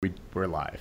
We, we're live.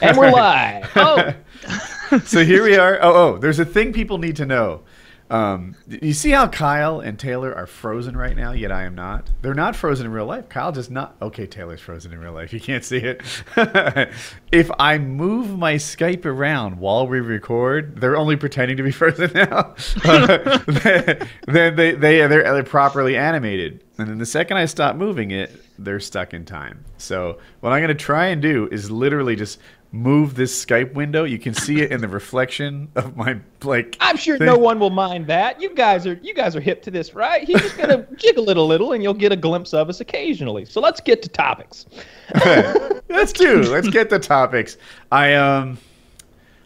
And we're live. Oh, so here we are. Oh, oh, there's a thing people need to know. Um, you see how Kyle and Taylor are frozen right now, yet I am not. They're not frozen in real life. Kyle just not. Okay, Taylor's frozen in real life. You can't see it. if I move my Skype around while we record, they're only pretending to be frozen now. then they they they're, they're properly animated. And then the second I stop moving it, they're stuck in time. So what I'm gonna try and do is literally just move this Skype window. You can see it in the reflection of my like. I'm sure thing. no one will mind that. You guys are you guys are hip to this, right? He's just gonna jiggle it a little, and you'll get a glimpse of us occasionally. So let's get to topics. let's do. Let's get the topics. I um.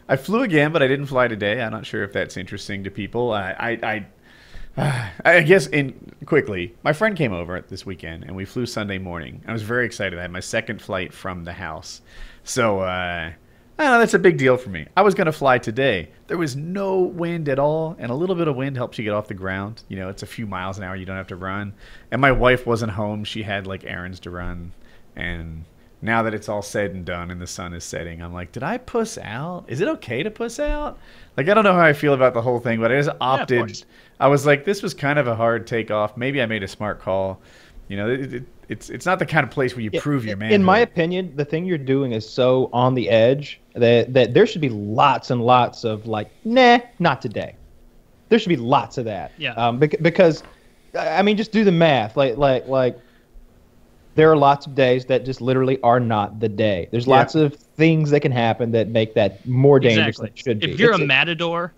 I flew again, but I didn't fly today. I'm not sure if that's interesting to people. I, I, I, I guess in quickly, my friend came over this weekend, and we flew Sunday morning. I was very excited. I had my second flight from the house, so uh, I know that's a big deal for me. I was going to fly today. There was no wind at all, and a little bit of wind helps you get off the ground. You know, it's a few miles an hour. You don't have to run. And my wife wasn't home. She had like errands to run, and now that it's all said and done and the sun is setting, I'm like, did I puss out? Is it okay to puss out? Like, I don't know how I feel about the whole thing, but I just opted. Yeah, I was like, this was kind of a hard takeoff. Maybe I made a smart call. You know, it, it, it's it's not the kind of place where you yeah, prove your man. In my opinion, the thing you're doing is so on the edge that that there should be lots and lots of like, nah, not today. There should be lots of that. Yeah. Um, because, I mean, just do the math. Like like like there are lots of days that just literally are not the day. There's lots of things that can happen that make that more dangerous exactly. than it should if be. If you're it's, a matador,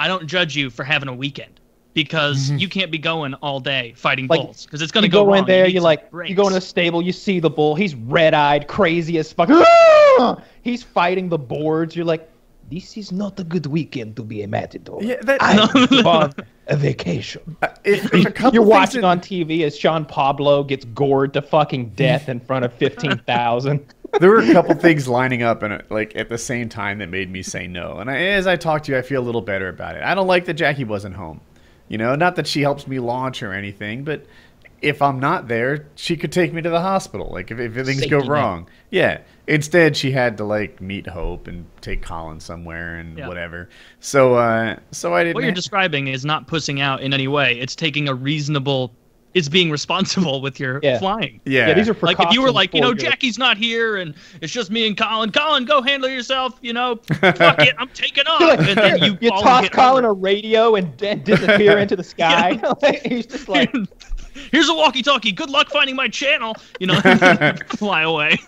I don't judge you for having a weekend because mm-hmm. you can't be going all day fighting like, bulls because it's going to go, go in there. You, like breaks. you go in the stable, you see the bull. He's red eyed, crazy as fuck. he's fighting the boards. You're like, this is not a good weekend to be a matador. Yeah, that, I'm on a vacation. Uh, if, if You're watching that... on TV as Sean Pablo gets gored to fucking death in front of fifteen thousand. There were a couple things lining up and like at the same time that made me say no. And I, as I talk to you, I feel a little better about it. I don't like that Jackie wasn't home. You know, not that she helps me launch or anything, but if I'm not there, she could take me to the hospital. Like if, if things Safety go wrong. Net. Yeah. Instead, she had to like meet Hope and take Colin somewhere and yeah. whatever. So, uh, so I didn't. What you're ha- describing is not pussing out in any way. It's taking a reasonable. It's being responsible with your yeah. flying. Yeah. yeah. These are like if you were like, you know. Jackie's not here and it's just me and Colin. Colin, go handle yourself. You know, fuck it, I'm taking off. Like, and then you, you toss Colin over. a radio and, and disappear into the sky. He's just like here's a walkie-talkie. Good luck finding my channel. You know, fly away.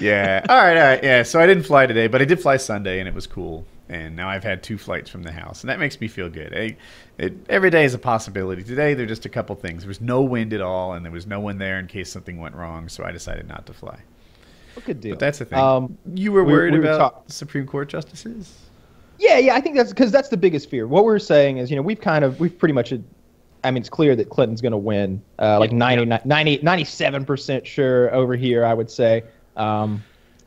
yeah. All right. All right. Yeah. So I didn't fly today, but I did fly Sunday, and it was cool. And now I've had two flights from the house, and that makes me feel good. It, every day is a possibility. Today, there are just a couple things. There was no wind at all, and there was no one there in case something went wrong. So I decided not to fly. Well, good deal. But that's the thing. Um, you were worried we, we about Supreme Court justices. Yeah, yeah, I think that's because that's the biggest fear. What we're saying is, you know, we've kind of we've pretty much I mean, it's clear that Clinton's going to win. Uh, like 90, 90, 97% sure over here, I would say. Um,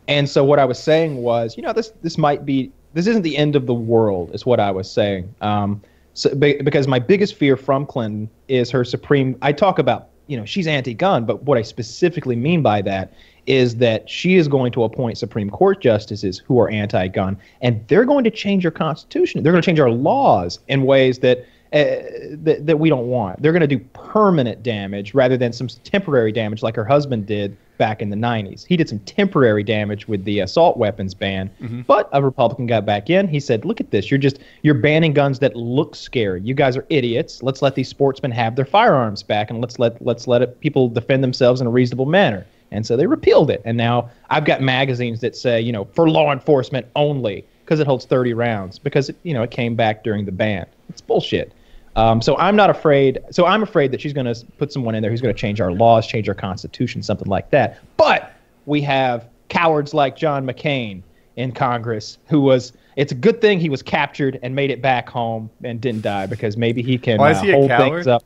and so what I was saying was, you know, this this might be this isn't the end of the world, is what I was saying. Um, so, because my biggest fear from Clinton is her supreme. I talk about, you know, she's anti-gun, but what I specifically mean by that is that she is going to appoint Supreme Court justices who are anti-gun, and they're going to change our constitution. They're going to change our laws in ways that uh, that, that we don't want. They're going to do permanent damage rather than some temporary damage like her husband did back in the 90s. He did some temporary damage with the assault weapons ban, mm-hmm. but a Republican got back in. He said, "Look at this. You're just you're banning guns that look scary. You guys are idiots. Let's let these sportsmen have their firearms back and let's let let's let it, people defend themselves in a reasonable manner." And so they repealed it. And now I've got magazines that say, you know, for law enforcement only because it holds 30 rounds because it, you know, it came back during the ban. It's bullshit. Um, so I'm not afraid. So I'm afraid that she's going to put someone in there who's going to change our laws, change our constitution, something like that. But we have cowards like John McCain in Congress who was. It's a good thing he was captured and made it back home and didn't die because maybe he can Why uh, he hold coward? things up.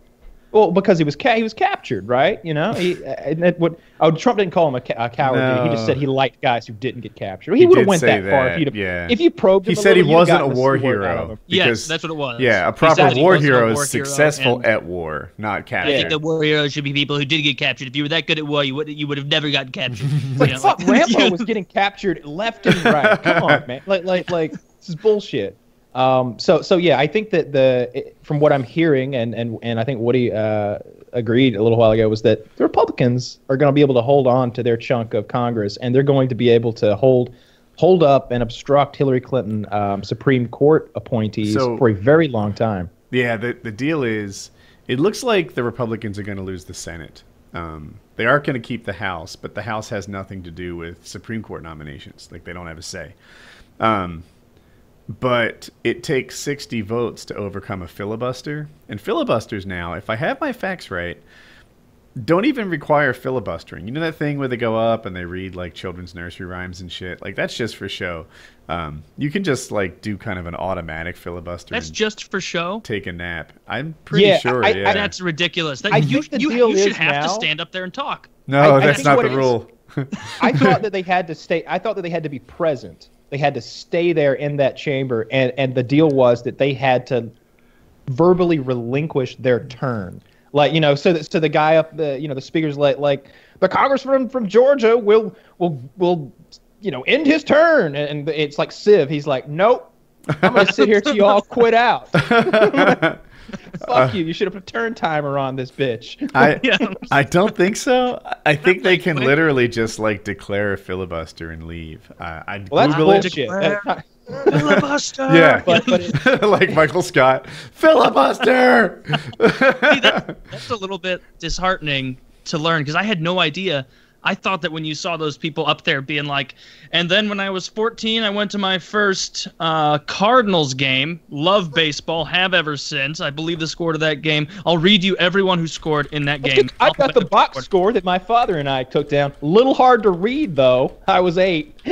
Well, because he was ca- he was captured, right? You know, he and that would oh Trump didn't call him a, ca- a coward. did he? he just said he liked guys who didn't get captured. He, He would have went say that, far if that, you'd have, yeah. if you probed him. He a said he little, you'd wasn't a war sword out of hero. him. Yes, that's what it was. Yeah, a proper war hero war is hero, successful and at war, not I captured. think the war heroes should be people who did get captured. If you were that good at war, you would you would have never gotten captured. It's like fuck, Rambo was getting captured left and right. Come on, man. Like like like this is bullshit. Um, so so yeah, I think that the from what I'm hearing and and and I think Woody uh, agreed a little while ago was that the Republicans are going to be able to hold on to their chunk of Congress and they're going to be able to hold hold up and obstruct Hillary Clinton um, Supreme Court appointees So- for a very long time. Yeah, the the deal is, it looks like the Republicans are going to lose the Senate. Um, they are going to keep the House, but the House has nothing to do with Supreme Court nominations. Like they don't have a say. Um, but it takes 60 votes to overcome a filibuster, and filibusters now, if I have my facts right, don't even require filibustering. You know that thing where they go up and they read like children's nursery rhymes and shit? Like that's just for show. Um, you can just like do kind of an automatic filibuster That's just for show. take a nap. I'm pretty Yeah, sure. I- I- yeah. That's ridiculous. That, I you think the you, deal you should is have to stand up there and talk. no, I- I that's think not the rule. I thought that they had to stay. I thought that they had to be present. They had to stay there in that chamber, and and the deal was that they had to verbally relinquish their turn. Like you know, so that so the guy up the you know the speaker's like like the congressman from Georgia will will will you know end his turn, and it's like Civ. He's like, nope, I'm gonna sit here till you all quit out. Fuck you. You should have put a turn timer on this bitch. I Yeah. I don't think so. I think they can literally just like declare a filibuster and leave. Uh, I'd Well, that's Google it. bullshit. Declare- That's not- Filibuster. Yeah, But- but it- like Michael Scott, filibuster. See, that, that's a little bit disheartening to learn because I had no idea. I thought that when you saw those people up there being like, and then when I was 14, I went to my first uh, Cardinals game. Love baseball, have ever since. I believe the score to that game. I'll read you everyone who scored in that game. I've got the box order. score that my father and I took down. Little hard to read though. I was eight.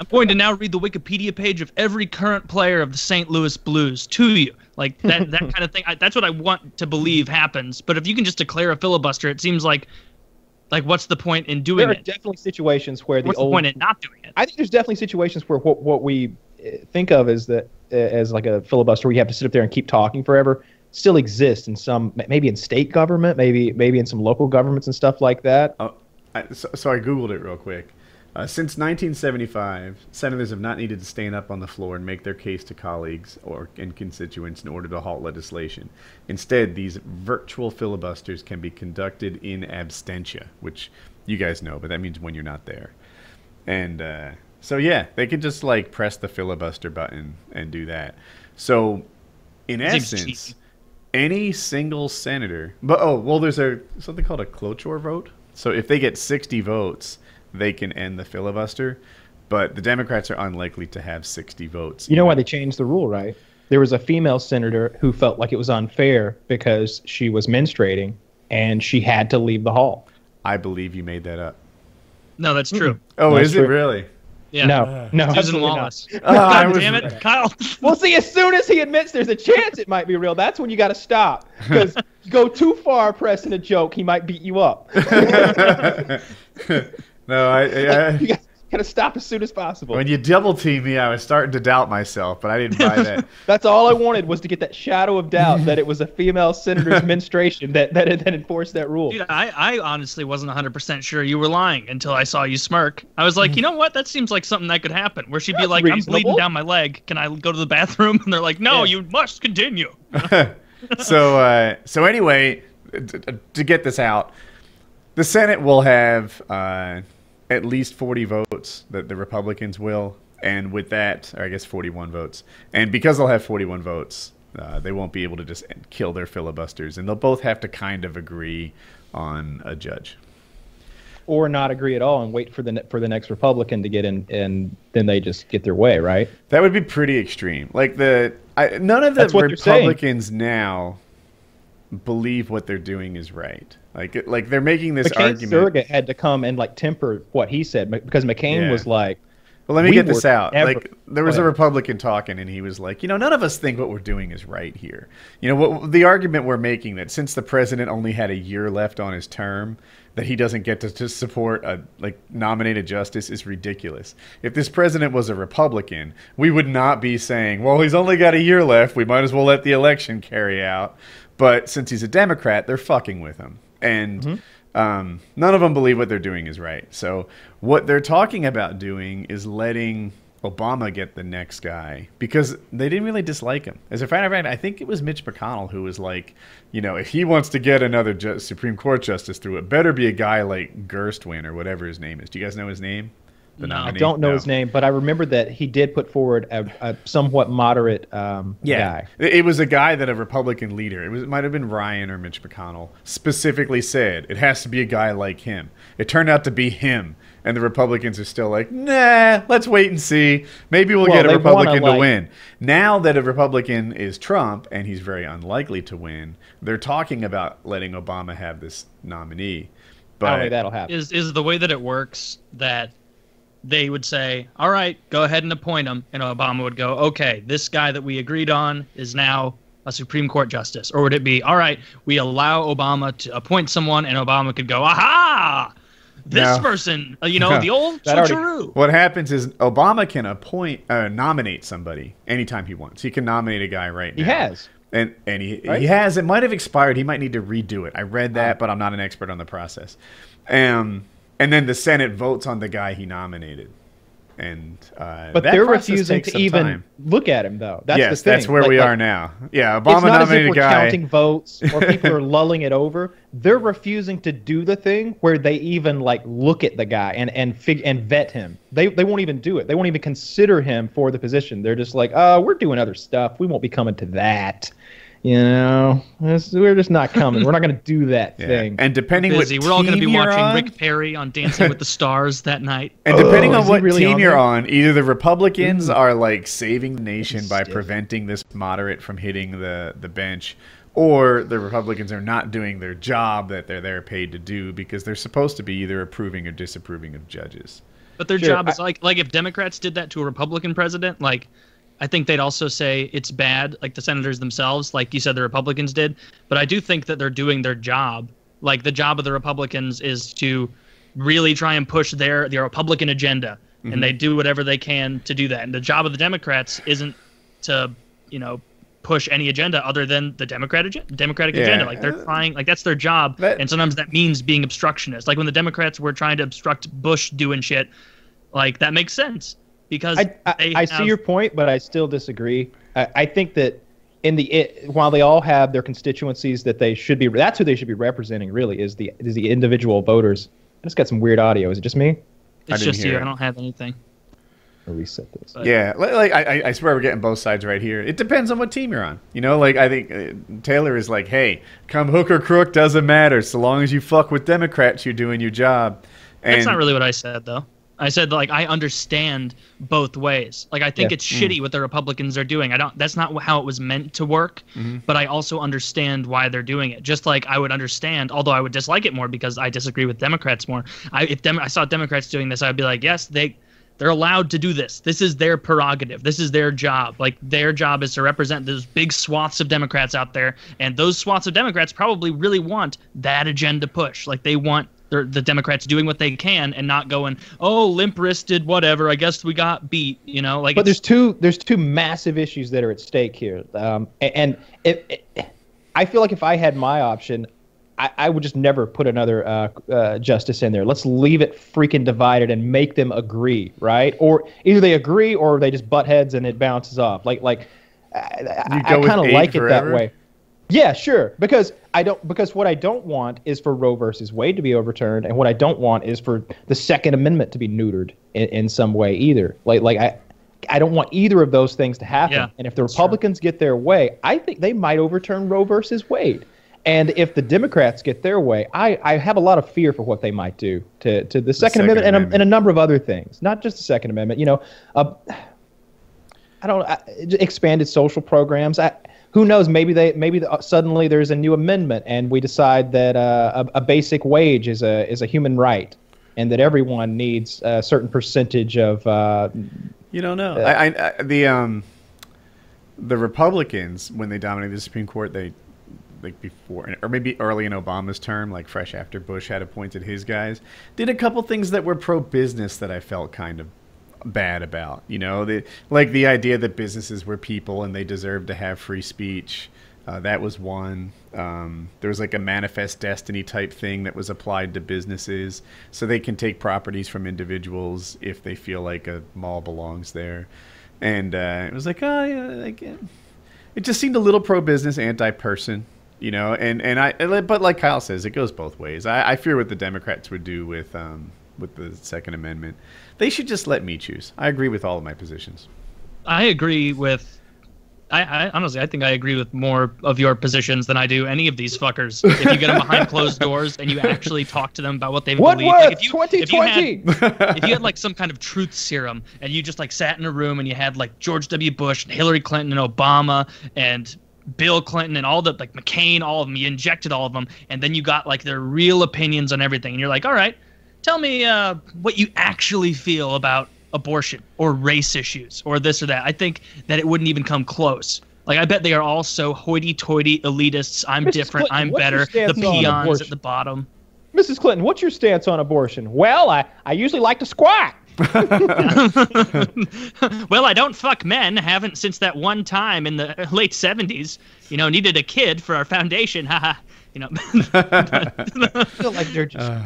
I'm going to now read the Wikipedia page of every current player of the St. Louis Blues to you. Like that, that kind of thing. I, that's what I want to believe happens. But if you can just declare a filibuster, it seems like, like what's the point in doing it? There are it? definitely situations where the What's the point in not doing it? I think there's definitely situations where what what we uh, think of as that uh, as like a filibuster, where you have to sit up there and keep talking forever, still exists in some maybe in state government, maybe maybe in some local governments and stuff like that. Oh, I, so, so I googled it real quick. Uh, since 1975, senators have not needed to stand up on the floor and make their case to colleagues or and constituents in order to halt legislation. Instead, these virtual filibusters can be conducted in absentia, which you guys know, but that means when you're not there. And uh, so, yeah, they can just like press the filibuster button and do that. So, in essence, any single senator, but oh, well, there's a something called a cloture vote. So if they get 60 votes, they can end the filibuster. But the Democrats are unlikely to have 60 votes. You know why they changed the rule, right? There was a female senator who felt like it was unfair because she was menstruating and she had to leave the hall. I believe you made that up. No, that's true. Oh, That's is it true. really? Yeah. No, no, Susan absolutely not. Wallace. Oh, I God was- damn it, Kyle. Well, see, as soon as he admits there's a chance it might be real, that's when you got to stop. Because go too far pressing a joke, he might beat you up. No, I, I, you got to stop as soon as possible. when you double team me, I was starting to doubt myself, but I didn't buy that. That's all I wanted was to get that shadow of doubt that it was a female senator's menstruation that, that, that enforced that rule. Dude, I, I honestly wasn't 100% sure you were lying until I saw you smirk. I was like, you know what? That seems like something that could happen. Where she'd be That's like, I'm bleeding down my leg. Can I go to the bathroom? And they're like, no, Yeah. you must continue. so uh, so anyway, t- t- to get this out, the Senate will have uh, at least 40 votes that the Republicans will, and with that, or I guess 41 votes, and because they'll have 41 votes, uh, they won't be able to just kill their filibusters, and they'll both have to kind of agree on a judge. Or not agree at all and wait for the ne- for the next Republican to get in, and then they just get their way, right? That would be pretty extreme. Like the I, none of the That's what they're saying. Republicans now believe what they're doing is right. Like it- like they're making this McCain's argument. surrogate had to come and like temper what he said because McCain Yeah. was like, Well, let me We get this out. never- like there was a. Republican talking, and he was like, you know, none of us think what we're doing is right here. You know, what the argument we're making that since the president only had a year left on his term, that he doesn't get to just support a like nominated justice is ridiculous. If this president was a Republican, we would not be saying, well, he's only got a year left. We might as well let the election carry out. But since he's a Democrat, they're fucking with him, and. Mm-hmm. Um, none of them believe what they're doing is right. So what they're talking about doing is letting Obama get the next guy because they didn't really dislike him. As a matter of fact, I think it was Mitch McConnell who was like, you know, if he wants to get another ju- Supreme Court justice through, it better be a guy like Gerstwin or whatever his name is. Do you guys know his name? The No. I I don't know No. his name, but I remember that he did put forward a, a somewhat moderate um, Yeah, guy. It it was a guy that a Republican leader, it was it might have been Ryan or Mitch McConnell, specifically said it has to be a guy like him. It turned out to be him, and the Republicans are still like, nah, let's wait and see. Maybe we'll Well, get a they wanna, Republican to like- win. Now that a Republican is Trump and he's very unlikely to win, they're talking about letting Obama have this nominee. I don't But think that'll happen. is is the way that it works that they would say, "All right, go ahead and appoint him," and Obama would go, "Okay, this guy that we agreed on is now a Supreme Court justice," or would it be, "All right, we allow Obama to appoint someone," and Obama could go, "Aha, this No. person, uh, you know, No. the old That already- What happens is Obama can appoint, uh, nominate somebody anytime he wants. He can nominate a guy right He now. He has. And and he Right? he has. It might have expired. He might need to redo it. I read that, but I'm not an expert on the process. Um, and then the Senate votes on the guy he nominated, and uh, But they're refusing to even time. look at him, though. That's yes, the thing. that's where Like- we like, are now. Yeah, It's Obama not as if nominated we're guy. counting votes or people are lulling it over. They're refusing to do the thing where they even like look at the guy and and fig- and vet him. They they won't even do it. They won't even consider him for the position. They're just like, oh, we're doing other stuff. We won't be coming to that. You know, we're just not coming. We're not going to do that Yeah. thing. And depending Busy. what We're all going to be watching on, Rick Perry on Dancing with the Stars that night. And depending Oh, on what really team on you're on, either the Republicans mm. are like saving the nation by preventing this moderate from hitting the, the bench, or the Republicans are not doing their job that they're there paid to do because they're supposed to be either approving or disapproving of judges. But their Sure, job is I- like like if Democrats did that to a Republican president, like I think they'd also say it's bad, like the senators themselves, like you said the Republicans did. But I do think that they're doing their job. Like the job of the Republicans is to really try and push their their Republican agenda, and they mm-hmm. do whatever they can to do that. And the job of the Democrats isn't to, you know, push any agenda other than the Democrat ag- Democratic Yeah. agenda. Like they're uh, trying, like that's their job, That- and sometimes that means being obstructionist. Like when the Democrats were trying to obstruct Bush doing shit, like that makes sense because I, I, they I see your point, but I still disagree. I, I think that in the it, while they all have their constituencies that they should be, that's who they should be representing. Really, is the is the individual voters. I just got some weird audio. Is it just me? It's just you. it. I don't have anything. I'll reset this. But- Yeah, li- like I, I- I swear we're getting both sides right here. It depends on what team you're on. You know, like I think uh, Taylor is like, hey, come hook or crook doesn't matter. So long as you fuck with Democrats, you're doing your job. And That's not really what I said though. I said like I understand both ways. Like I think Yeah. it's shitty what the Republicans are doing. I don't. That's not how it was meant to work. Mm-hmm. But I also understand why they're doing it. Just like I would understand, although I would dislike it more because I disagree with Democrats more. I if Dem- I saw Democrats doing this, I'd be like, yes, they they're allowed to do this. This is their prerogative. This is their job. Like their job is to represent those big swaths of Democrats out there, and those swaths of Democrats probably really want that agenda push. Like they want the the Democrats doing what they can and not going, oh, limp wristed, whatever. I guess we got beat. You know, like But there's two there's two massive issues that are at stake here, um, a- and it, it, I feel like if I had my option, I, I would just never put another uh, uh, justice in there. Let's leave it freaking divided and make them agree, right? Or either they agree or they just butt heads and it bounces off. Like like I, I, go kind of eight like it forever? that way. Yeah, sure. Because I don't. Because what I don't want is for Roe versus Wade to be overturned, and what I don't want is for the Second Amendment to be neutered in, in some way either. Like, like I, I don't want either of those things to happen. Yeah, and if the Republicans get their way, I think they might overturn Roe versus Wade. And if the Democrats get their way, I, I have a lot of fear for what they might do to, to the Second, Second Amendment, and a, and a number of other things, not just the Second Amendment. You know, uh, I don't I, expanded social programs. I, who knows? Maybe they maybe the, suddenly there's a new amendment and we decide that uh, a, a basic wage is a is a human right. and that everyone needs a certain percentage of. Uh, You don't know. Yeah. I, I, I, the um, the Republicans when they dominated the Supreme Court, they like before or maybe early in Obama's term, like fresh after Bush had appointed his guys, did a couple things that were pro business that I felt kind of bad about. You know, the, like the idea that businesses were people and they deserved to have free speech. Uh, that was one. Um, there was like a manifest destiny type thing that was applied to businesses, so they can take properties from individuals if they feel like a mall belongs there. And uh, it was like, oh yeah, like, it just seemed a little pro-business, anti-person, you know. And and I, but like Kyle says, it goes both ways. I, I fear what the Democrats would do with um, with the Second Amendment. They should just let me choose. I agree with all of my positions. I agree with. I, I honestly, I think I agree with more of your positions than I do any of these fuckers. If you get them behind closed doors and you actually talk to them about what they What believe, was like if you, if you had if you had like some kind of truth serum and you just like sat in a room and you had like George W. Bush and Hillary Clinton and Obama and Bill Clinton and all the like McCain, all of them, you injected all of them, and then you got like their real opinions on everything, and you're like, all right, tell me uh, what you actually feel about abortion or race issues or this or that. I think that it wouldn't even come close. Like I bet they are all so hoity-toity elitists. I'm Mrs. different. Clinton, I'm better. The stance on peons at the bottom. Mrs. Clinton, what's your stance on abortion? Well, I, I usually like to squat. well, I don't fuck men. Haven't since that one time in the late '70s. You know, needed a kid for our foundation. Haha. you know. I feel like they're just. Uh,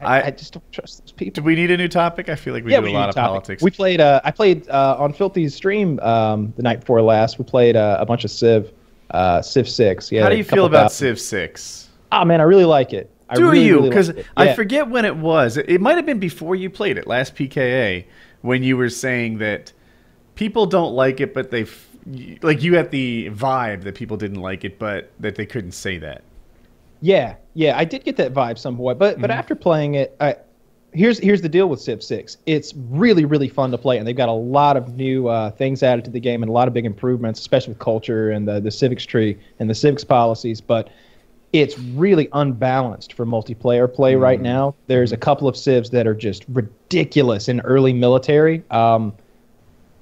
I, I- just don't trust those people. Do we need a new topic? I feel like we yeah, do we a lot of topic. politics. We played. Uh, I played uh, on Filthy's stream um, the night before last. We played uh, a bunch of Civ, uh, Civ Six. Yeah. How do you feel about thousand. Civ Six? Ah, man, I really like it. I Do really, you? really Because like it. I forget when it was. It, it might have been before you played it last PKA when you were saying that people don't like it, but they f- like you had the vibe that people didn't like it, but that they couldn't say that. Yeah, yeah, I did get that vibe somewhat, but Mm-hmm. but after playing it, I, here's here's the deal with Civ Six. It's really really fun to play, and they've got a lot of new uh, things added to the game and a lot of big improvements, especially with culture and the the civics tree and the civics policies. But it's really unbalanced for multiplayer play Mm-hmm. right now. There's a couple of civs that are just ridiculous in early military. Um,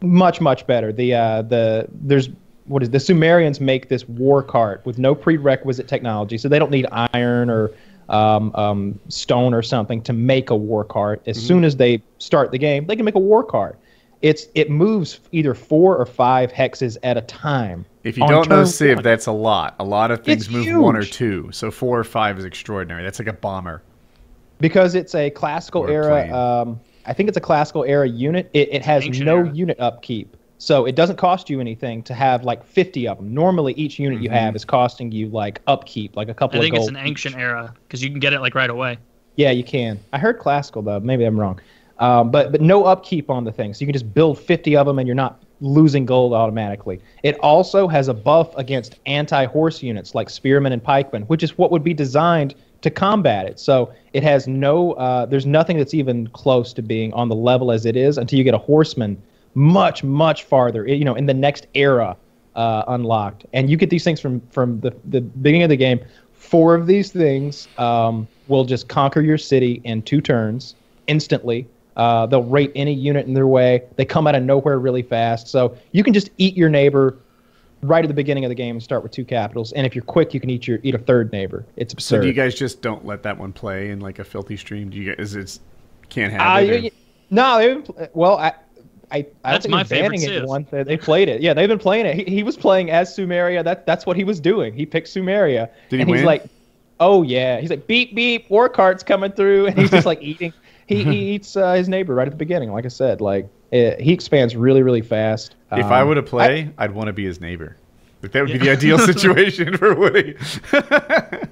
much much better. The uh, the there's what is the Sumerians make this war cart with no prerequisite technology, so they don't need iron or um, um, stone or something to make a war cart. As soon as they start the game, they can make a war cart. It's it moves either four or five hexes at a time. If you on don't know Civ, one. that's a lot. A lot of things It's move one or two, so four or five is extraordinary. That's like a bomber. because it's a classical a era. Um, I think it's a classical era unit. It, it has Ancient no era. unit upkeep, so it doesn't cost you anything to have like 50 of them. Normally, each unit you Mm-hmm. have is costing you like upkeep, like a couple. I think it's an each. ancient era because you can get it like right away. Yeah, you can. I heard classical though. Maybe I'm wrong. Um, but but no upkeep on the thing, so you can just build 50 of them and you're not losing gold automatically. It also has a buff against anti-horse units like spearmen and pikemen, which is what would be designed to combat it. So it has no. Uh, there's nothing that's even close to being on the level as it is until you get a horseman much much farther. You know, in the next era uh, unlocked, and you get these things from from the the beginning of the game. Four of these things um, will just conquer your city in two turns instantly. Uh, they'll rate any unit in their way. They come out of nowhere really fast, so you can just eat your neighbor right at the beginning of the game and start with two capitals. And if you're quick, you can eat your eat a third neighbor. It's So absurd. do you guys just don't let that one play in like a filthy stream? Do you guys? Is it can't have Uh, it? or- no, well, I, I, I That's think my they're favorite banning Civ. anyone. They, they played it. Yeah, they've been playing it. He, he was playing as Sumeria. That that's what he was doing. He picked Sumeria. Did he and he's win? like, oh yeah. He's like beep beep. War cart's coming through, and he's just like eating. He, he eats uh, his neighbor right at the beginning. Like I said, like it, he expands really really fast. if I Um, were to play, I, would want to be his neighbor. Like that would be the ideal situation for Woody.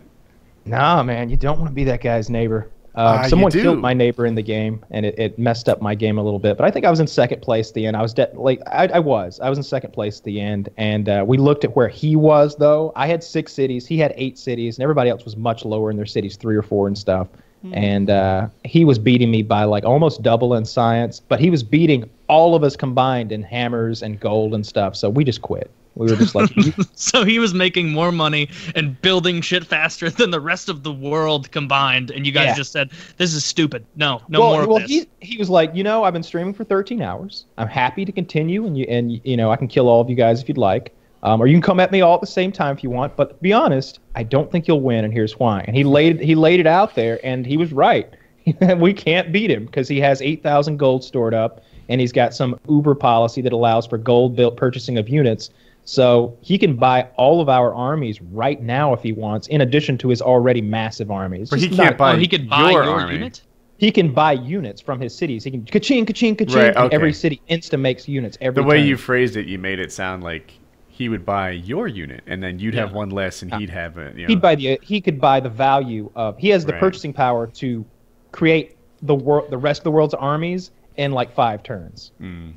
Nah, man, you don't want to be that guy's neighbor. Uh, Ah, someone killed my neighbor in the game, and it, it messed up my game a little bit. But I think I was in second place at the end. I was de- like, I, I was, I was in second place at the end, and uh, we looked at where he was though. I had six cities, he had eight cities, and everybody else was much lower in their cities, three or four and stuff. And uh, he was beating me by like almost double in science, but he was beating all of us combined in hammers and gold and stuff. So we just quit. We were just like, so he was making more money and building shit faster than the rest of the world combined, and you guys Yeah. just said, "This is stupid. No, no well, more of well, this." he he was like, you know, I've been streaming for 13 hours. I'm happy to continue, and you and you know, I can kill all of you guys if you'd like, um, or you can come at me all at the same time if you want. But be honest, I don't think you'll win, and here's why. And he laid he laid it out there, and he was right. we can't beat him because he has 8,000 gold stored up, and he's got some Uber policy that allows for gold built purchasing of units. So he can buy all of our armies right now if he wants, in addition to his already massive armies. But he Just can't not- buy oh, he could buy your your, army. unit. he can buy units from his cities. He can ka-ching, ka-ching, ka-ching, Right, okay. every city insta makes units every The way turn. you phrased it, you made it sound like he would buy your unit, and then you'd have one less, and he'd have a. You know, he'd buy the he could buy the value of he has the Right. purchasing power to create the world the rest of the world's armies in like five turns. Mm.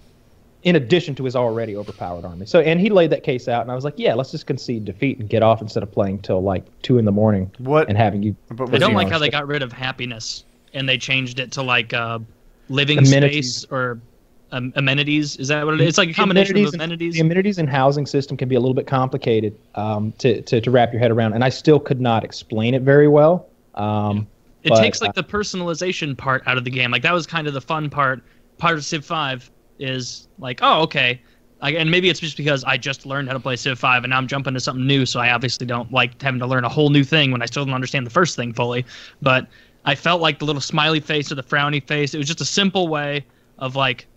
In addition to his already overpowered army. So and he laid that case out and I was like, yeah, let's just concede defeat and get off instead of playing till like two in the morning What? and having you but I don't like how they got rid of happiness and they changed it to like uh, living Amenities. space or um, amenities. Is that what it is? It's like a combination of and- amenities. the amenities and housing system can be a little bit complicated um, to, to, to wrap your head around, and I still could not explain it very well. Um, It but, takes like the personalization part out of the game. Like that was kind of the fun part. Part of Civ 5 is like, oh, okay. And maybe it's just because I just learned how to play Civ 5 and now I'm jumping to something new, so I obviously don't like having to learn a whole new thing when I still don't understand the first thing fully. But I felt like the little smiley face or the frowny face. It was just a simple way of like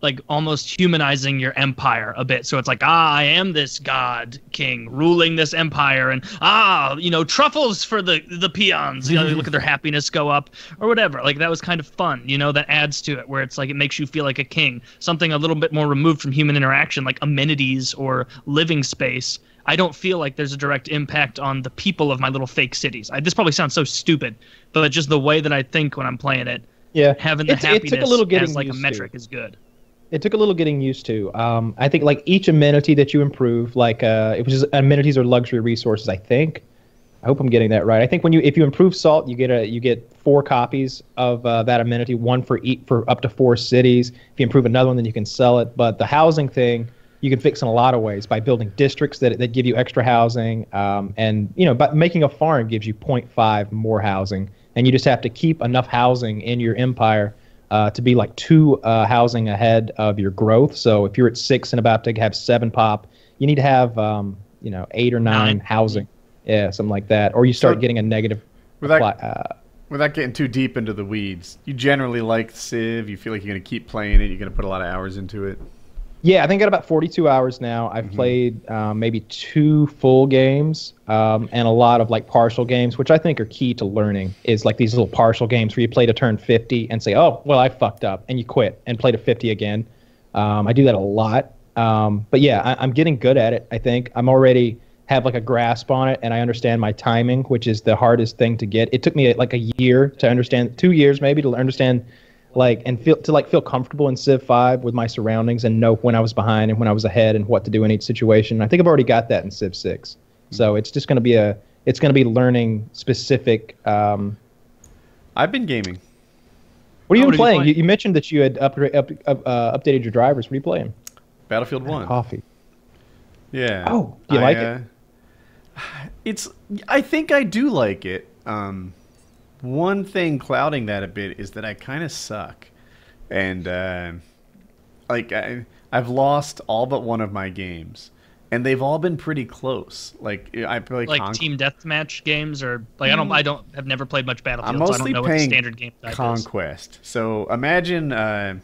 like almost humanizing your empire a bit. So it's like, ah, I am this god king ruling this empire, and ah, you know, truffles for the the peons. You know, look at their happiness go up or whatever. Like that was kind of fun. You know, that adds to it where it's like it makes you feel like a king. Something a little bit more removed from human interaction, like amenities or living space. I don't feel like there's a direct impact on the people of my little fake cities. I, this probably sounds so stupid, but just the way that I think when I'm playing it, yeah, having the It's- happiness it took a little getting as like a used to. metric is good. It took a little getting used to. Um, I think like each amenity that you improve, like uh, it was just amenities or luxury resources. I think. I hope I'm getting that right. I think when you if you improve salt, you get a you get four copies of uh, that amenity, one for each for up to four cities. If you improve another one, then you can sell it. But the housing thing, you can fix in a lot of ways by building districts that that give you extra housing, um, and you know, but making a farm gives you 0.5 more housing, and you just have to keep enough housing in your empire uh, to be like two uh, housing ahead of your growth. So if you're at six and about to have seven pop, you need to have um, you know eight or nine, Nine. housing, yeah, something like that, or you start So- getting a negative. Without- apply- uh, Without getting too deep into the weeds, you generally like Civ. You feel like you're going to keep playing it. You're going to put a lot of hours into it. Yeah, I think I got about 42 hours now. I've played um, maybe two full games um, and a lot of like partial games, which I think are key to learning. Is like these little partial games where you play to turn 50 and say, "Oh, well, I fucked up," and you quit and play to 50 again. Um, I do that a lot. Um, but yeah, I, I'm getting good at it. I think I'm already have like a grasp on it, and I understand my timing, which is the hardest thing to get. It took me like a year to understand, two years maybe to understand, like and feel to like feel comfortable in Civ Five with my surroundings and know when I was behind and when I was ahead and what to do in each situation. I think I've already got that in Civ Six, so it's just going to be a it's going to be learning specific. Um, I've been gaming. what are you Oh, what even playing? You, playing? you mentioned that you had upgrade, up, up, uh, updated your drivers. What are you playing? Battlefield 1. Coffee. Yeah. Oh, do you like it? it? It's. I think I do like it. Um, one thing clouding that a bit is that I kind of suck, and uh, like I, I've lost all but one of my games, and they've all been pretty close. Like I play like Con- team deathmatch games or like I don't I don't have never played much Battlefield, I'm so I mostly don't know what the standard game type is. Conquest. So imagine uh,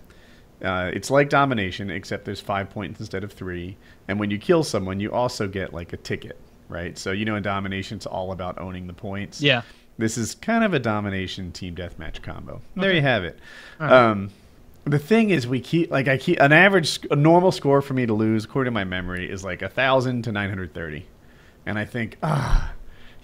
uh, it's like domination, except there's five points instead of three. And when you kill someone, you also get like a ticket, right? So you know, in domination, it's all about owning the points. Yeah. This is kind of a domination team deathmatch combo. There you have it. All right. Um, the thing is, we keep like I keep an average, a normal score for me to lose, according to my memory, is like a thousand to nine hundred thirty, and I think, ah,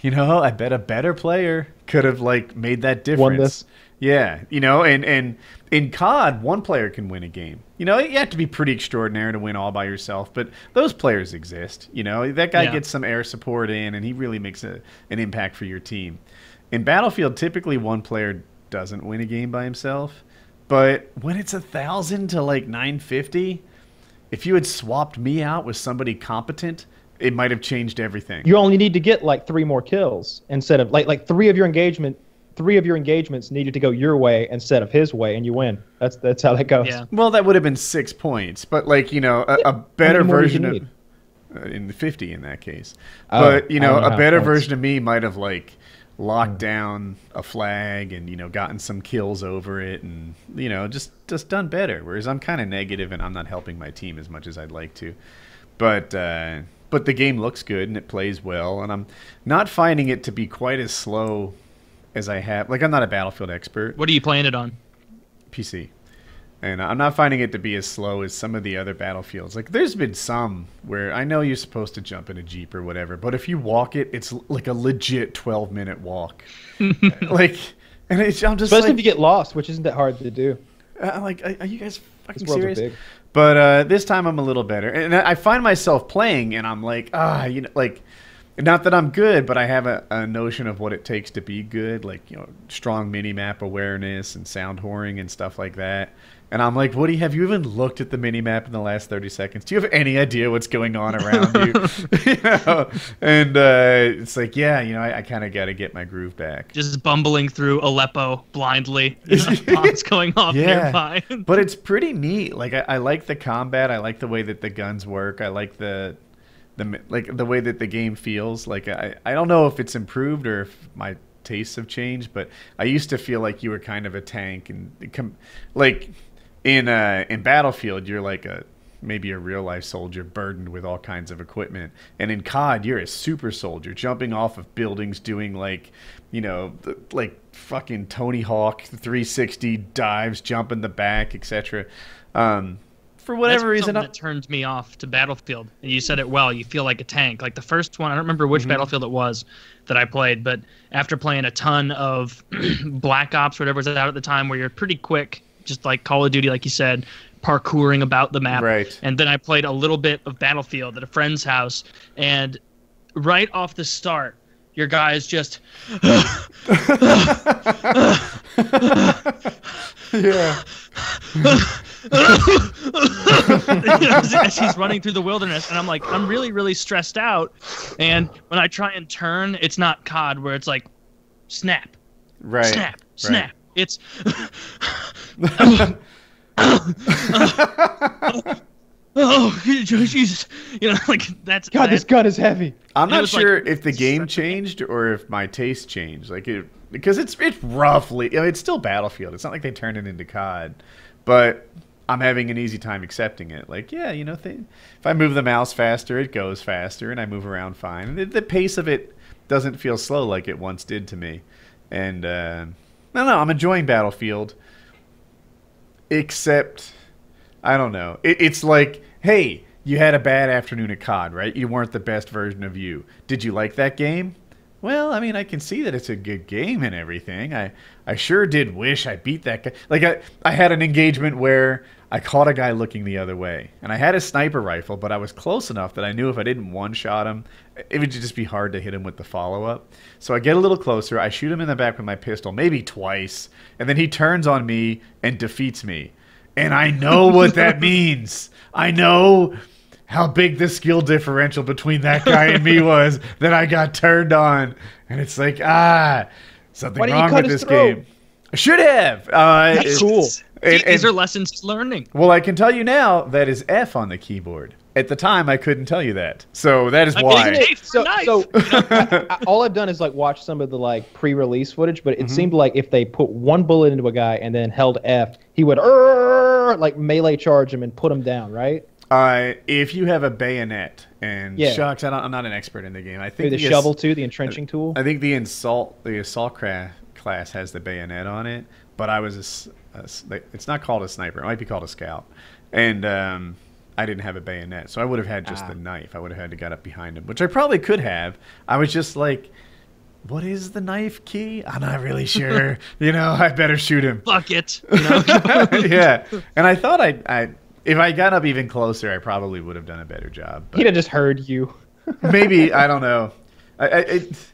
you know, I bet a better player could have like made that difference. this. Yeah, you know, and and in COD, one player can win a game. You know, you have to be pretty extraordinary to win all by yourself, but those players exist. You know, that guy Yeah. gets some air support in, and he really makes a, an impact for your team. In Battlefield, typically one player doesn't win a game by himself, but when it's a thousand to like nine fifty, if you had swapped me out with somebody competent, it might have changed everything. You only need to get like three more kills instead of like like three of your engagement three of your engagements needed to go your way instead of his way and you win. That's that's how that goes. Yeah. well, that would have been six points, but like you know, a, a better more did you version of need? uh, in the fifty in that case. Oh, but you know, know a better points- version of me might have like locked down a flag and you know gotten some kills over it and you know just just done better. Whereas I'm kind of negative and I'm not helping my team as much as I'd like to. But uh, but the game looks good and it plays well, and I'm not finding it to be quite as slow as I have. Like I'm not a Battlefield expert. What are you playing it on? PC. And I'm not finding it to be as slow as some of the other battlefields. Like, there's been some where I know you're supposed to jump in a Jeep or whatever, but if you walk it, it's like a legit 12 minute walk. like, and it's, I'm just Especially like, if you get lost, which isn't that hard to do. I'm like, are are you guys fucking These serious? big. But uh, this time I'm a little better, and I I find myself playing, and I'm like, ah, you know, like, not that I'm good, but I have a, a notion of what it takes to be good, like you know, strong mini map awareness and sound whoring and stuff like that. And I'm like, Woody, have you even looked at the mini map in the last 30 seconds? Do you have any idea what's going on around you? you know? And uh, it's like, yeah, you know, I, I kind of got to get my groove back. Just bumbling through Aleppo blindly. You know, bombs going off nearby. but it's pretty neat. Like I, I like the combat. I like the way that the guns work. I like the the like the way that the game feels. Like I I don't know if it's improved or if my tastes have changed, but I used to feel like you were kind of a tank and com- like in uh in Battlefield you're like a maybe a real life soldier burdened with all kinds of equipment. And in COD, you're a super soldier jumping off of buildings, doing like, you know, like fucking Tony Hawk 360 dives, jump in the back, etc. Um, for whatever That's reason, that turned me off to Battlefield. And You said it well. You feel like a tank. Like the first one, I don't remember Mm-hmm. which Battlefield it was that I played, but after playing a ton of Black Ops, whatever was out at the time, where you're pretty quick, just like Call of Duty, like you said, parkouring about the map. Right. And then I played a little bit of Battlefield at a friend's house, and right off the start, your guy is just yeah. as, he's running through the wilderness and i'm like i'm really really stressed out and when i try and turn it's not cod where it's like snap Right. snap right. Snap it's oh jesus you know like that's God, that- this gun is heavy. I'm not was like- sure if the game changed or if my taste changed. Like it because it's it's roughly I mean, it's still Battlefield. It's not like they turned it into COD, but I'm having an easy time accepting it. Like yeah, you know, th- if I move the mouse faster, it goes faster, and I move around fine. The, the pace of it doesn't feel slow like it once did to me, and uh, no, no, I'm enjoying Battlefield. Except, I don't know. It, it's like, hey, you had a bad afternoon at COD, right? You weren't the best version of you. Did you like that game? Well, I mean, I can see that it's a good game and everything. I, I sure did wish I beat that guy. Like, I, I had an engagement where I caught a guy looking the other way, and I had a sniper rifle, but I was close enough that I knew if I didn't one shot him, it would just be hard to hit him with the follow up. So I get a little closer, I shoot him in the back with my pistol, maybe twice, and then he turns on me and defeats me. And I know what that means. I know how big the skill differential between that guy and me was that I got turned on. And it's like, ah, something Why wrong with this throat? game. I should have. Uh, That's cool. and- these are lessons he's learning well, I can tell you now that is F on the keyboard. At the time, I couldn't tell you that. So that is I'm why. getting Hey, for So, knife. so I, I- all I've done is like watch some of the like pre-release footage, but it Mm-hmm. seemed like if they put one bullet into a guy and then held F, he would like melee charge him and put him down, right? Uh, if you have a bayonet and Yeah. shucks, I don't, I'm not an expert in the game. I Maybe think the the ass- shovel too, the entrenching tool. I think the assault the assault craft class has the bayonet on it, but I was a s- a s- like, it's not called a sniper. It might be called a scout, and um, I didn't have a bayonet, so I would have had just Ah. the knife. I would have had to get up behind him, which I probably could have. I was just like. What is the knife key? I'm not really sure. you know, I better shoot him. fuck it you know yeah, and I thought I, I, if I got up even closer, I probably would have done a better job. He'd have just heard you. maybe I don't know. I, I it,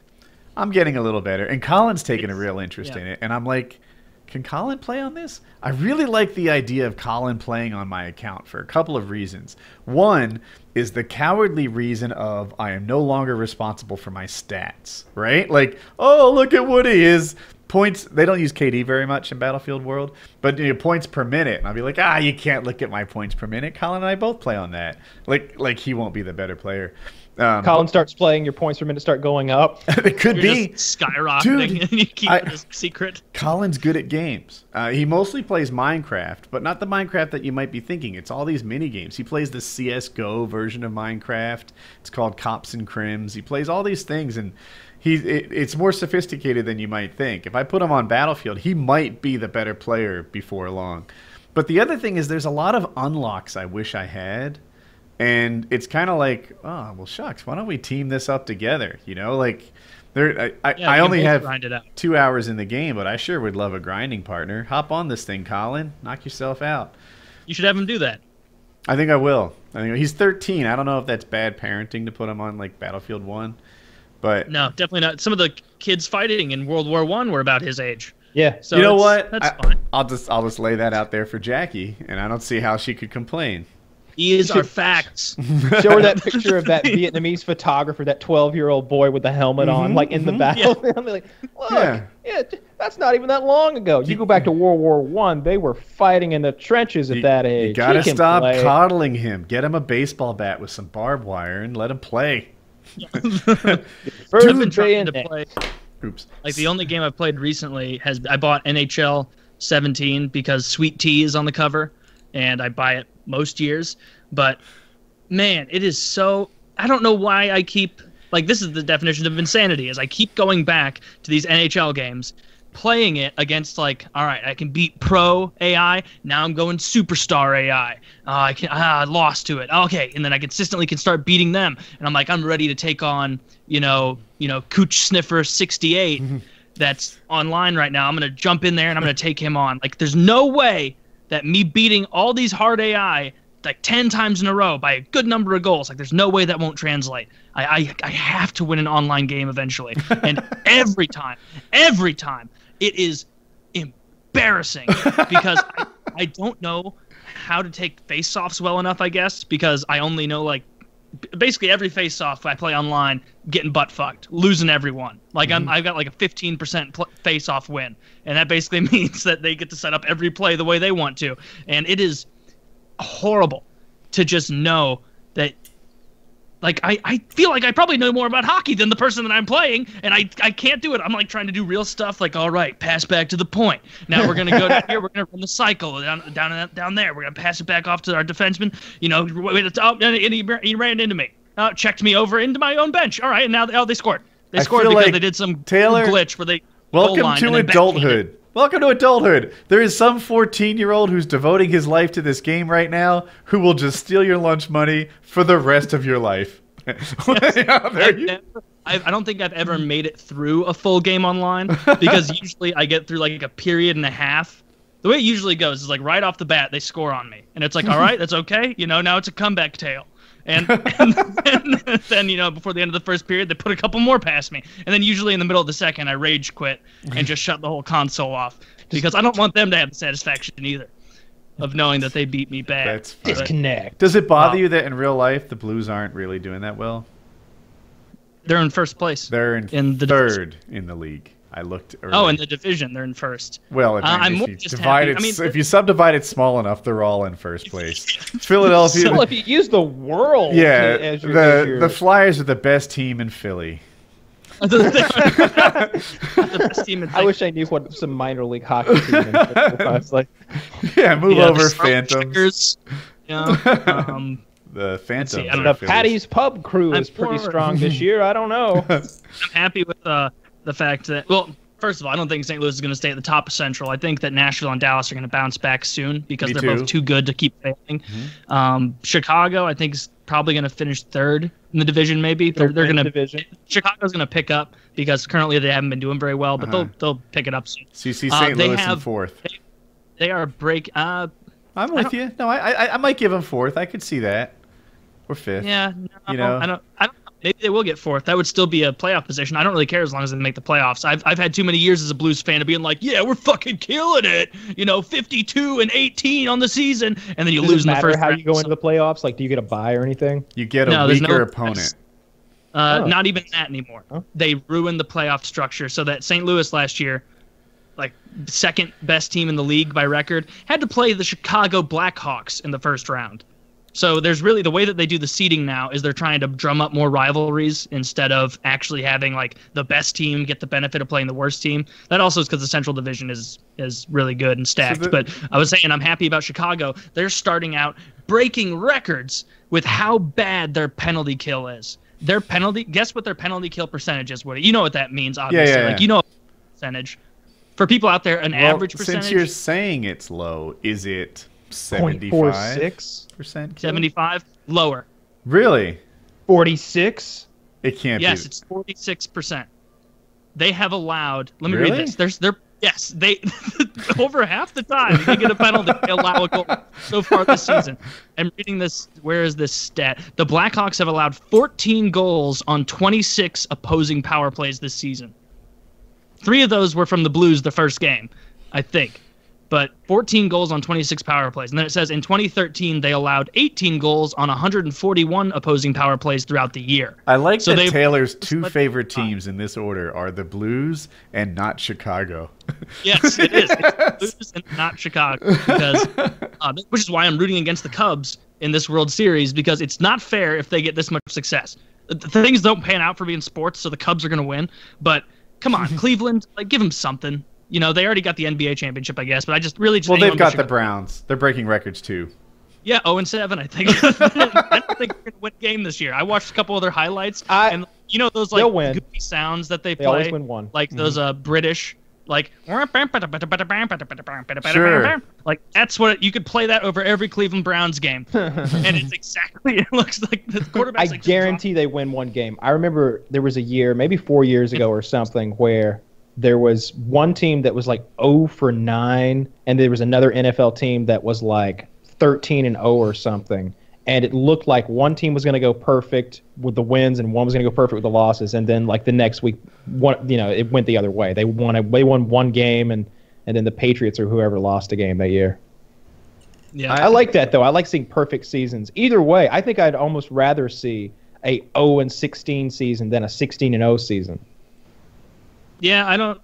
I'm getting a little better, and Colin's taking a real interest yeah. in it, and I'm like, can Colin play on this? I really like the idea of Colin playing on my account for a couple of reasons. One is the cowardly reason of I am no longer responsible for my stats, right? Like, oh, look at Woody is points. They don't use KD very much in Battlefield World, but you know, points per minute. And I'll be like, ah, you can't look at my points per minute. Colin and I both play on that. Like, like he won't be the better player. Um, Colin starts playing, your points per minute start going up. it could You're be. just skyrocketing Dude, and you keep I- it a secret. Colin's good at games. Uh, he mostly plays Minecraft, but not the Minecraft that you might be thinking. It's all these mini games. He plays the CS:GO version of Minecraft. It's called Cops and Crims. He plays all these things, and he it, it's more sophisticated than you might think. If I put him on Battlefield, he might be the better player before long. But the other thing is, there's a lot of unlocks I wish I had. And it's kind of like, oh well, shucks. Why don't we team this up together? You know, like there. I, I, Yeah, I you only have grind it out. two hours in the game, but I sure would love a grinding partner. Hop on this thing, Colin. Knock yourself out. You should have him do that. I think I will. I think he's 13. I don't know if that's bad parenting to put him on like Battlefield One, but No, definitely not. Some of the kids fighting in World War One were about his age. Yeah. So you know what? That's I, fine. I'll just I'll just lay that out there for Jackie, and I don't see how she could complain. These are should- facts. Show her that picture of that Vietnamese photographer, that 12 year old boy with the helmet on, Mhm, like in the mhm. battle. I'm like, look, Yeah. yeah. that's not even that long ago. You go back to World War One, they were fighting in the trenches at You- that age. You gotta stop play. coddling him. Get him a baseball bat with some barbed wire and let him play. First I've been trying to play. Oops. Like the only game I've played recently has I bought NHL 17 because Sweet Tea is on the cover, and I buy it most years. But man, it is so. I don't know why I keep like this is the definition of insanity is I keep going back to these NHL games, playing it against like all right I can beat pro AI now I'm going superstar AI uh, I can ah, I lost to it okay and then I consistently can start beating them and I'm like I'm ready to take on you know you know Cooch Sniffer 68 that's online right now I'm gonna jump in there and I'm gonna take him on like there's no way that me beating all these hard AI like 10 times in a row by a good number of goals. Like, there's no way that won't translate. I, I, I have to win an online game eventually. And every time, every time, it is embarrassing because I, I don't know how to take face offs well enough, I guess, because I only know, like, basically every face off I play online, getting butt fucked, losing everyone. Like, I'm, mm-hmm. I've got like a 15% pl- face off win. And that basically means that they get to set up every play the way they want to. And it is horrible to just know that like I, I feel like I probably know more about hockey than the person that I'm playing, and I, I can't do it. I'm like trying to do real stuff, like all right, pass back to the point. Now we're gonna go down here. We're gonna run the cycle down down down there. We're gonna pass it back off to our defenseman. You know, wait, oh, and he, he ran into me. Uh, checked me over into my own bench. All right, and now oh they scored. They I scored because like they did some Taylor- glitch where they Welcome to adulthood. Welcome to adulthood. There is some 14 year old who's devoting his life to this game right now who will just steal your lunch money for the rest of your life. Yeah, I've never, I, I don't think I've ever made it through a full game online because usually I get through like a period and a half. The way it usually goes is like right off the bat they score on me, and it's like, all right, that's okay. You know, now it's a comeback tale. And, and then, then, you know, before the end of the first period, they put a couple more past me. And then usually in the middle of the second, I rage quit and just shut the whole console off because I don't want them to have the satisfaction either of knowing that they beat me bad. That's funny. But Disconnect. Does it bother Wow. you that in real life the Blues aren't really doing that well? they're in first place. They're in, In the third in the league. I looked. Early. Oh, in the division, they're in first. well, if, Uh, I'm if more you just divide happy- it, I mean, if you subdivide it small enough, they're all in first place. Philadelphia. Well, if you use the world yeah, as your, the as your- the Flyers are the best team in Philly. the best team in I wish I knew what some minor league hockey team in I was like, Yeah, move Yeah, over, Charlotte Phantoms. Checkers, You know, um, The Phantoms. see, I don't know, the Philly's. Patty's Pub crew I'm is pretty more- strong this year. I don't know. I'm happy with uh, the fact that well. First of all, I don't think St. Louis is going to stay at the top of Central. I think that Nashville and Dallas are going to bounce back soon because Me they're too. both too good to keep failing. Um, Chicago, I think, is probably going to finish third in the division. Maybe they're, they're going to division. Chicago's going to pick up because currently they haven't been doing very well, but Uh-huh. they'll they'll pick it up soon. So you see Uh, St. they Louis in have- fourth. They are break. Uh, I'm with you. No, I, I I might give them fourth. I could see that. Or fifth. yeah, no, You know? I don't. I don't. Maybe they will get fourth. That would still be a playoff position. I don't really care as long as they make the playoffs. I've I've had too many years as a Blues fan of being like, yeah, we're fucking killing it. You know, 52 and 18 on the season, and then you Does lose it in the matter first how round. you go So- into the playoffs? Like, do you get a bye or anything? You get a No, weaker no- opponent. Uh, Oh. Not even that anymore. Oh. They ruined the playoff structure so that St. Louis last year, like second best team in the league by record, had to play the Chicago Blackhawks in the first round. So there's really the way that they do the seeding now is they're trying to drum up more rivalries instead of actually having like the best team get the benefit of playing the worst team. That also is because the Central Division is is really good and stacked. the- but I was saying I'm happy about Chicago. They're starting out breaking records with how bad their penalty kill is. Their penalty guess what their penalty kill percentage is, Woody. You know what that means, obviously. yeah, Like yeah. you know percentage. For people out there, an Well, average percentage Since you're saying it's low, is it Point four 75 six. percent? 75 lower. Really? 46. It can't be Yes, be. it's forty six percent. They have allowed. Let me Really? read this. There's they're yes they over half the time they get a penalty they allow a goal so far this season. I'm reading this. Where is this stat? The Blackhawks have allowed 14 goals on 26 opposing power plays this season. Three of those were from the Blues the first game, I think. But 14 goals on 26 power plays. And then it says in 2013 they allowed 18 goals on 141 opposing power plays throughout the year. I like So that Taylor's two favorite teams in this order are the Blues and not Chicago. Yes, it is. It's Blues and not Chicago because, uh, which is why I'm rooting against the Cubs in this World Series because it's not fair if they get this much success. Things don't pan out for me in sports, so the Cubs are going to win. But come on, Cleveland, like give them something. You know, they already got the NBA championship, I guess. But I just really just well, they've got the Chicago. Browns. They're breaking records too. Yeah, 0 and 7, I think. I don't think they're gonna win a game this year. I watched a couple other highlights, I- and you know those like They'll win. goofy sounds that they, They play, always win one. like those uh British, like Sure. like that's what you could play that over every Cleveland Browns game, and it's exactly it looks like the I quarterback. like, guarantee they win one game. I remember there was a year, maybe four years ago or something, where there was one team that was like 0 for 9, and there was another NFL team that was like 13 and 0 or something. And it looked like one team was going to go perfect with the wins, and one was going to go perfect with the losses. And then, like the next week, one you know, it went the other way. They won. A, they won one game, and and then the Patriots or whoever lost a game that year. yeah, I like that though. I like seeing perfect seasons. Either way, I think I'd almost rather see a 0 and 16 season than a 16 and 0 season. Yeah, I don't.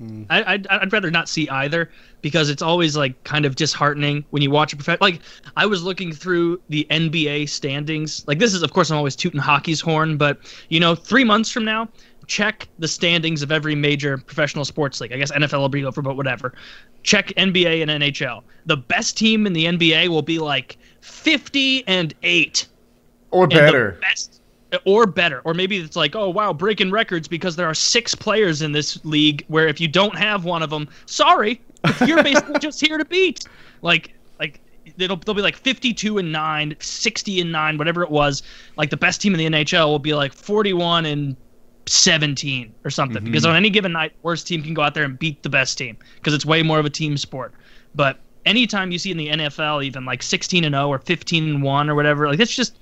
Mm. I, I'd, I'd rather not see either because it's always like kind of disheartening when you watch a prof. Like I was looking through the NBA standings. Like this is, of course, I'm always tooting hockey's horn, but you know, three months from now, check the standings of every major professional sports league. I guess NFL will be over, but whatever. Check NBA and NHL. The best team in the NBA will be like 50 and eight Or and better. the best or better or maybe it's like oh wow breaking records because there are six players in this league where if you don't have one of them sorry you're basically just here to beat. Like like it'll they'll be like 52 and 9 60 and 9 whatever it was. Like the best team in the NHL will be like 41 and 17 or something mm-hmm. because on any given night worst team can go out there and beat the best team because it's way more of a team sport. But anytime you see in the NFL even like 16 and 0 or 15 and 1 or whatever like it's just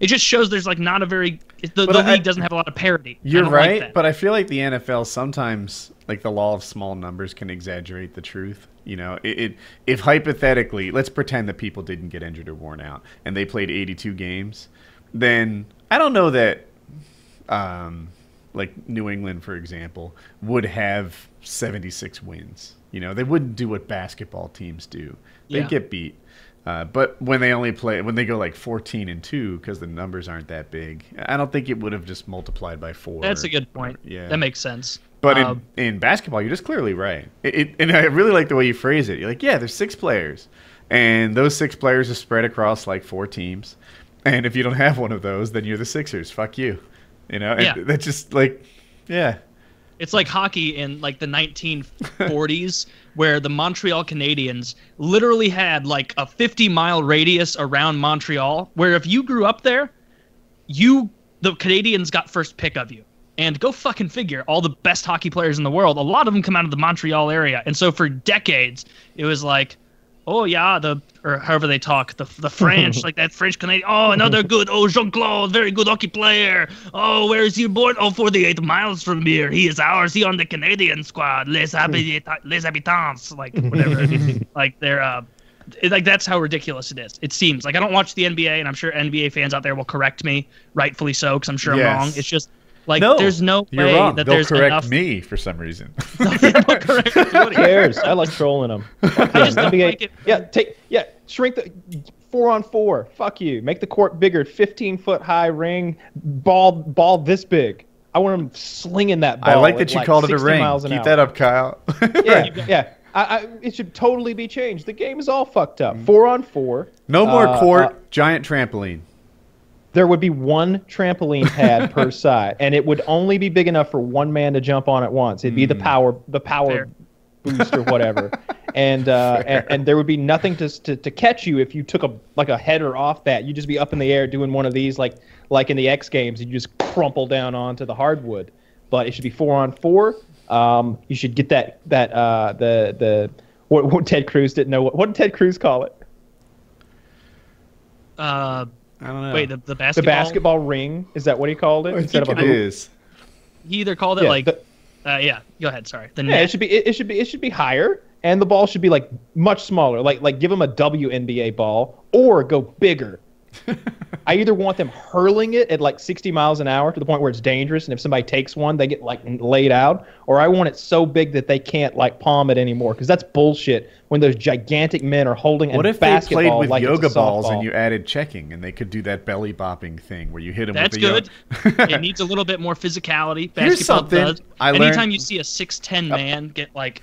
it just shows there's like not a very the, the I- league doesn't have a lot of parity. You're don't like right, but I feel like the NFL sometimes, like the law of small numbers, can exaggerate the truth. You know, it, it if hypothetically, let's pretend that people didn't get injured or worn out, and they played 82 games, then I don't know that, um, like New England, for example, would have 76 wins. You know, they wouldn't do what basketball teams do. They Yeah. get beat. Uh, but when they only play, when they go like 14 and two, because the numbers aren't that big, I don't think it would have just multiplied by four. That's a good point. Yeah. that makes sense. But Um, in, in basketball, you're just clearly right. It, it, and I really like the way you phrase it. You're like, yeah, there's six players, and those six players are spread across like four teams. And if you don't have one of those, then you're the Sixers. Fuck you. You know, and Yeah. that's just like, yeah, It's like hockey in like the 1940s, where the Montreal Canadiens literally had like a 50 mile radius around Montreal, where if you grew up there, you the Canadians got first pick of you. And go fucking figure, all the best hockey players in the world, a lot of them come out of the Montreal area. And so for decades, it was like, oh yeah, the or however they talk, the the French, like that French Canadian. Oh, another good. Oh, Jean Claude, very good hockey player. Oh, where is he born? Oh, 48 miles from here. He is ours. He on the Canadian squad. Les habitants, les habitants, like whatever. like they're uh, it- like that's how ridiculous it is. It seems like I don't watch the NBA, and I'm sure NBA fans out there will correct me, rightfully so, because I'm sure Yes. I'm wrong. It's just like no, there's no you're way wrong. that They'll there's correct enough. me for some reason. They'll correct. Who cares? I like trolling them. I just don't like it. Yeah, take yeah, shrink the four on four. Fuck you. Make the court bigger. Fifteen foot high ring, ball ball this big. I want them slinging that ball. I like at, that you called it a 60 ring. miles an Keep hour. that up, Kyle. Yeah, yeah. I, I, it should totally be changed. The game is all fucked Mm. up. Four on four. no more Uh, court. uh, giant trampoline. There would be one trampoline pad per side, and it would only be big enough for one man to jump on at once. It'd be the power, the power Fair. boost or whatever, and, uh, and and there would be nothing to, to to catch you if you took a like a header off that. You'd just be up in the air doing one of these like like in the X Games. You just crumple down onto the hardwood. But it should be four on four. Um, you should get that that uh, the the what, what Ted Cruz didn't know. What, what did Ted Cruz call it? Uh, I don't know. wait, the, the The basketball. basketball ring. Is that what he called it? I think a it hoop? is. He either called it Yeah, like, the- uh, yeah. Go ahead. Sorry. The Yeah, net. it should be. It, it should be. It should be higher, and the ball should be like much smaller. Like like give him a WNBA ball, or go bigger. I either want them hurling it at like 60 miles an hour to the point where it's dangerous, and if somebody takes one, they get like laid out, or I want it so big that they can't like palm it anymore, because that's bullshit. When those gigantic men are holding What a if they played with like yoga balls softball. and you added checking and they could do that belly bopping thing where you hit them That's with the good. yo- it needs a little bit more physicality. Here's something does. I Anytime learned- you see a six ten man get like,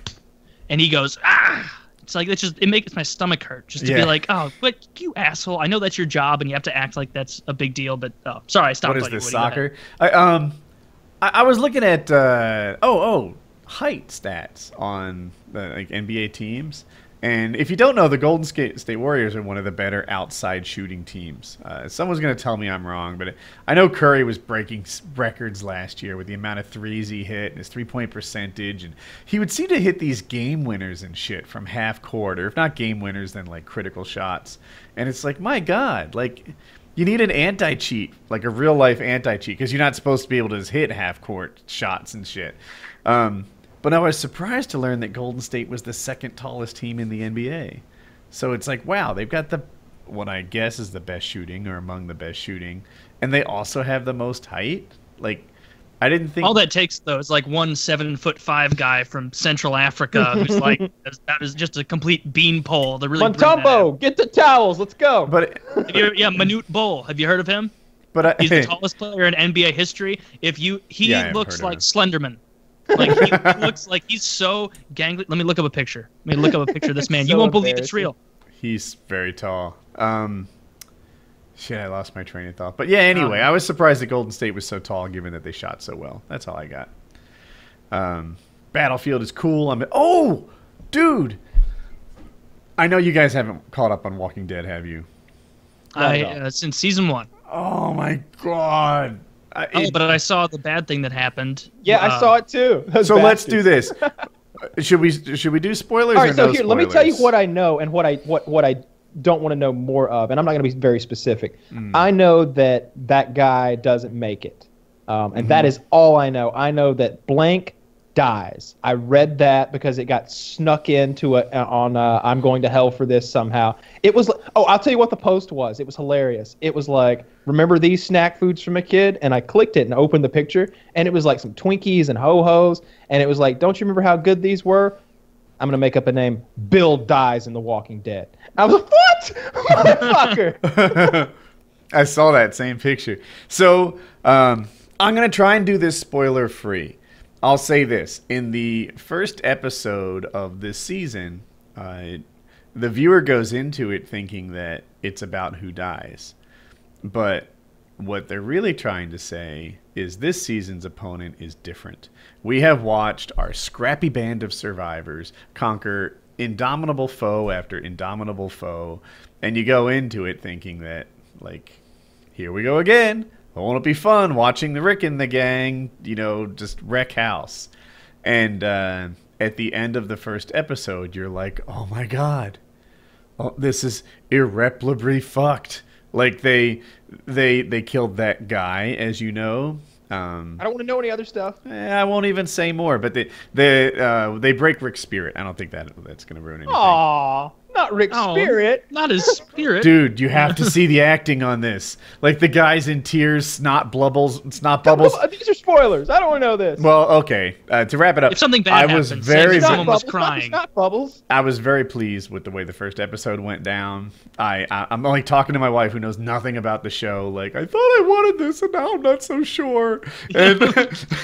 and he goes ah, it's like it's just it makes my stomach hurt just to Yeah. be like oh but you asshole I know that's your job and you have to act like that's a big deal but oh sorry I stopped. what is this soccer? I, um, I, I was looking at uh, oh oh height stats on the like NBA teams, and if you don't know, the Golden State, Warriors are one of the better outside shooting teams. Uh, someone's gonna tell me I'm wrong, but I know Curry was breaking records last year with the amount of threes he hit and his three point percentage, and he would seem to hit these game winners and shit from half court, or if not game winners, then like critical shots. And it's like, my God, like you need an anti cheat, like a real life anti cheat, because you're not supposed to be able to just hit half court shots and shit. Um, but I was surprised to learn that Golden State was the second tallest team in the NBA. So it's like, wow, they've got the what I guess is the best shooting or among the best shooting, and they also have the most height. Like, I didn't think All that takes though is like one seven foot five guy from Central Africa who's like that is just a complete beanpole The really bring that out. Montempo, get the towels. Let's go. But Have you, yeah, Manute Bol. Have you heard of him? but I, He's the tallest player in NBA history. If you, he Yeah, looks heard of like him. Slenderman. Like he, he looks like he's so gangly. Let me look up a picture. Let me look up a picture of this man. you won't believe it's real. He's very tall. Um, shit, I lost my train of thought. But yeah, anyway, Uh-huh. I was surprised that Golden State was so tall, given that they shot so well. That's all I got. Um, Battlefield is cool. I'm oh, dude. I know you guys haven't caught up on Walking Dead, have you? Not I at all. uh, since season one. Oh my god. I, Oh, it- but I saw the bad thing that happened. yeah, I Uh, saw it too. Those so let's do this. should we should we do spoilers? All right, or so no here, let me tell you what I know and what I what what I don't want to know more of, and I'm not going to be very specific. Hmm. I know that that guy doesn't make it, um, and that Mm-hmm. is all I know. I know that blank dies. I read that because it got snuck into it on uh, I'm going to hell for this somehow. It was oh, I'll tell you what the post was. It was hilarious. It was like, remember these snack foods from a kid? And I clicked it and opened the picture, and it was like some Twinkies and ho hos, and it was like, don't you remember how good these were? I'm gonna make up a name. Bill dies in The Walking Dead. I was like, what, motherfucker? I saw that same picture. So um, I'm gonna try and do this spoiler free. I'll say this: in the first episode of this season, uh, the viewer goes into it thinking that it's about who dies, but what they're really trying to say is this season's opponent is different. We have watched our scrappy band of survivors conquer indomitable foe after indomitable foe, and you go into it thinking that, like, here we go again. Won't it be fun watching the Rick and the gang, you know, just wreck house? And uh, at the end of the first episode, you're like, oh my god, oh, this is irreparably fucked. Like they they they killed that guy, as you know. Um, I don't want to know any other stuff. eh, I won't even say more, but they they uh, they break Rick's spirit. I don't think that that's gonna ruin anything. Aw, not Rick Oh, Spirit. Not his spirit. Dude, you have to see the acting on this. Like the guy's in tears, snot blubbles, snot bubbles. These are spoilers. I don't want to know this. Well, okay. Uh, to wrap it up, If something bad I was happens, very, say someone Not was crying. Not bubbles. I was very pleased with the way the first episode went down. I, I I'm like talking to my wife who knows nothing about the show. Like I thought I wanted this, and now I'm not so sure. And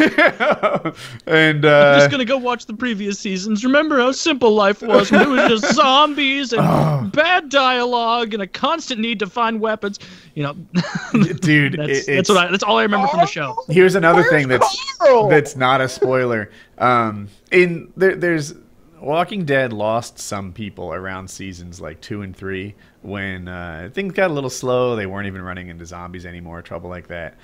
and I'm uh, just gonna go watch the previous seasons. Remember how simple life was when it was just zombies and bad dialogue and a constant need to find weapons. You know, dude, that's, it- that's what I, that's all I remember from the show. Here's another Where's thing that's Carl? that's not a spoiler. Um, in there, there's Walking Dead lost some people around seasons like two and three when uh, things got a little slow. They weren't even running into zombies anymore, trouble like that.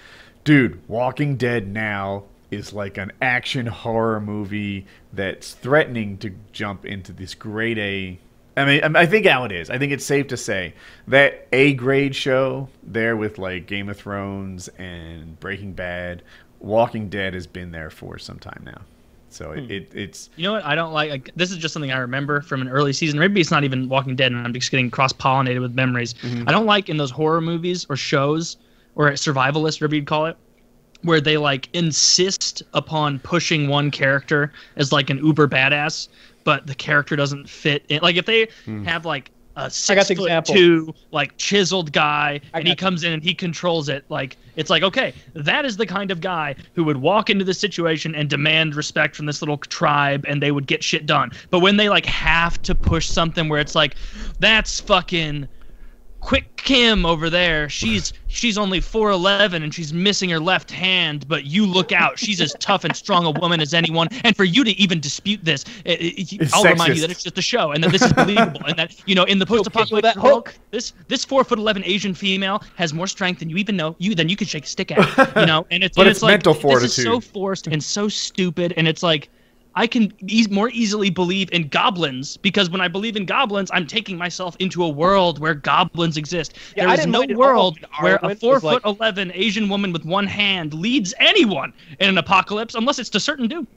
Dude, Walking Dead now is like an action horror movie that's threatening to jump into this grade A. I mean, I think how it is. I think it's safe to say that A grade show there with like Game of Thrones and Breaking Bad, Walking Dead has been there for some time now. So it, hmm. it it's You know what? I don't like, like. This is just something I remember from an early season. Maybe it's not even Walking Dead, and I'm just getting cross pollinated with memories. Mm-hmm. I don't like in those horror movies or shows or survivalist, whatever you'd call it, where they like insist upon pushing one character as like an uber badass, but the character doesn't fit. In. Like if they hmm. have like a six foot example. two like chiseled guy I and he comes in and he controls it like it's like okay that is the kind of guy who would walk into the situation and demand respect from this little tribe and they would get shit done but when they like have to push something where it's like that's fucking quick kim over there she's she's only 4'11 and she's missing her left hand but you look out she's as tough and strong a woman as anyone and for you to even dispute this eh, eh, it, it- i'll remind you that it's just a show and that this is believable and that you know in the post-apocalyptic that world hook. this this four foot eleven Asian female has more strength than you even know you than you can shake a stick at. You know, and it's But and it's it's like mental this is so forced and so stupid, and it's like. I can e- more easily believe in goblins because when I believe in goblins, I'm taking myself into a world where goblins exist. Yeah, I there is no mind at all world where a four was like- foot eleven Asian woman with one hand leads anyone in an apocalypse, unless it's to certain doom.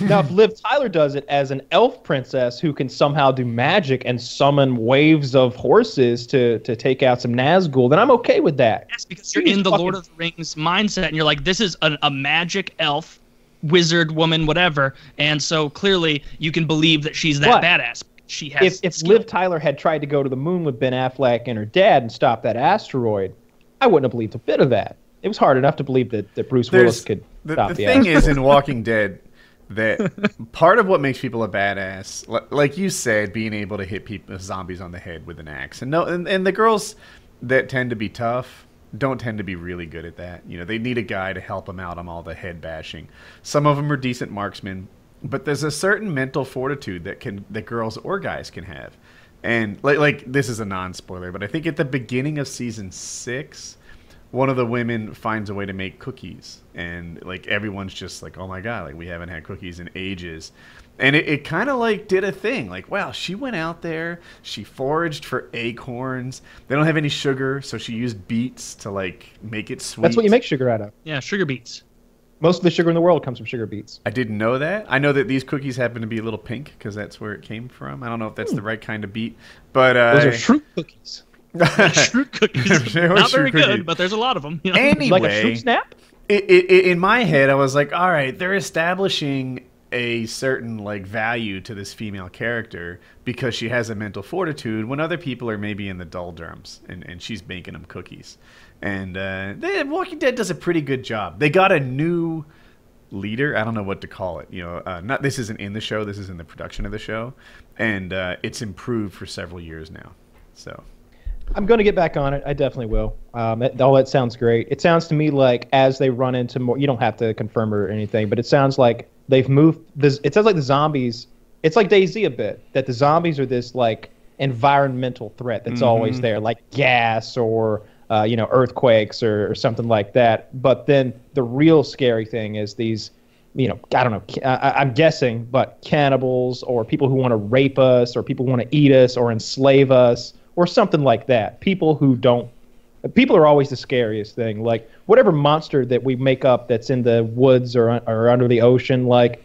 Now, if Liv Tyler does it as an elf princess who can somehow do magic and summon waves of horses to to take out some Nazgul, then I'm okay with that. Yes, because you're She's in the fucking- Lord of the Rings mindset, and you're like, this is a, a magic elf, wizard, woman, whatever, and so clearly you can believe that she's that But badass. She has. If if skill. Liv Tyler had tried to go to the moon with Ben Affleck and her dad and stop that asteroid, I wouldn't have believed a bit of that. It was hard enough to believe that, that Bruce Willis could the, stop the the, thing asteroid. is in Walking Dead that part of what makes people a badass, like you said, being able to hit people zombies on the head with an axe, and no, and, and the girls that tend to be tough don't tend to be really good at that. You know, they need a guy to help them out on all the head bashing. Some of them are decent marksmen, but there's a certain mental fortitude that can that girls or guys can have. And like like this is a non-spoiler, but I think at the beginning of season 6, one of the women finds a way to make cookies and like everyone's just like oh my god like we haven't had cookies in ages and it, it kind of like did a thing like wow she went out there she foraged for acorns they don't have any sugar so she used beets to like make it sweet That's what you make sugar out of. yeah, sugar beets. Most of the sugar in the world comes from sugar beets. i didn't know that i know that these cookies happen to be a little pink because that's where it came from i don't know if that's the right kind of beet but uh Hmm. Those are Schrute cookies. Schrute cookies. They were Not very Schrute cookie. good, but there's a lot of them. You know? anyway Like a Schrute snap? it, it, it- in my head, I was like, all right, they're establishing a certain like value to this female character because she has a mental fortitude when other people are maybe in the doldrums and, and she's making them cookies. And uh, they, Walking Dead does a pretty good job. They got a new leader. I don't know what to call it. You know, uh, not this isn't in the show. This is in the production of the show, and uh, it's improved for several years now. So I'm going to get back on it. I definitely will. Um, it, all that sounds great. It sounds to me like as they run into more, you don't have to confirm or anything, but it sounds like they've moved. This, it sounds like the zombies. It's like Daisy a bit that the zombies are this like environmental threat that's always there, like gas or uh, you know earthquakes or, or something like that. But then the real scary thing is these you know, I don't know. I, I'm guessing, but cannibals or people who want to rape us or people who want to eat us or enslave us or something like that. People who don't. People are always the scariest thing. Like whatever monster that we make up that's in the woods or or under the ocean, like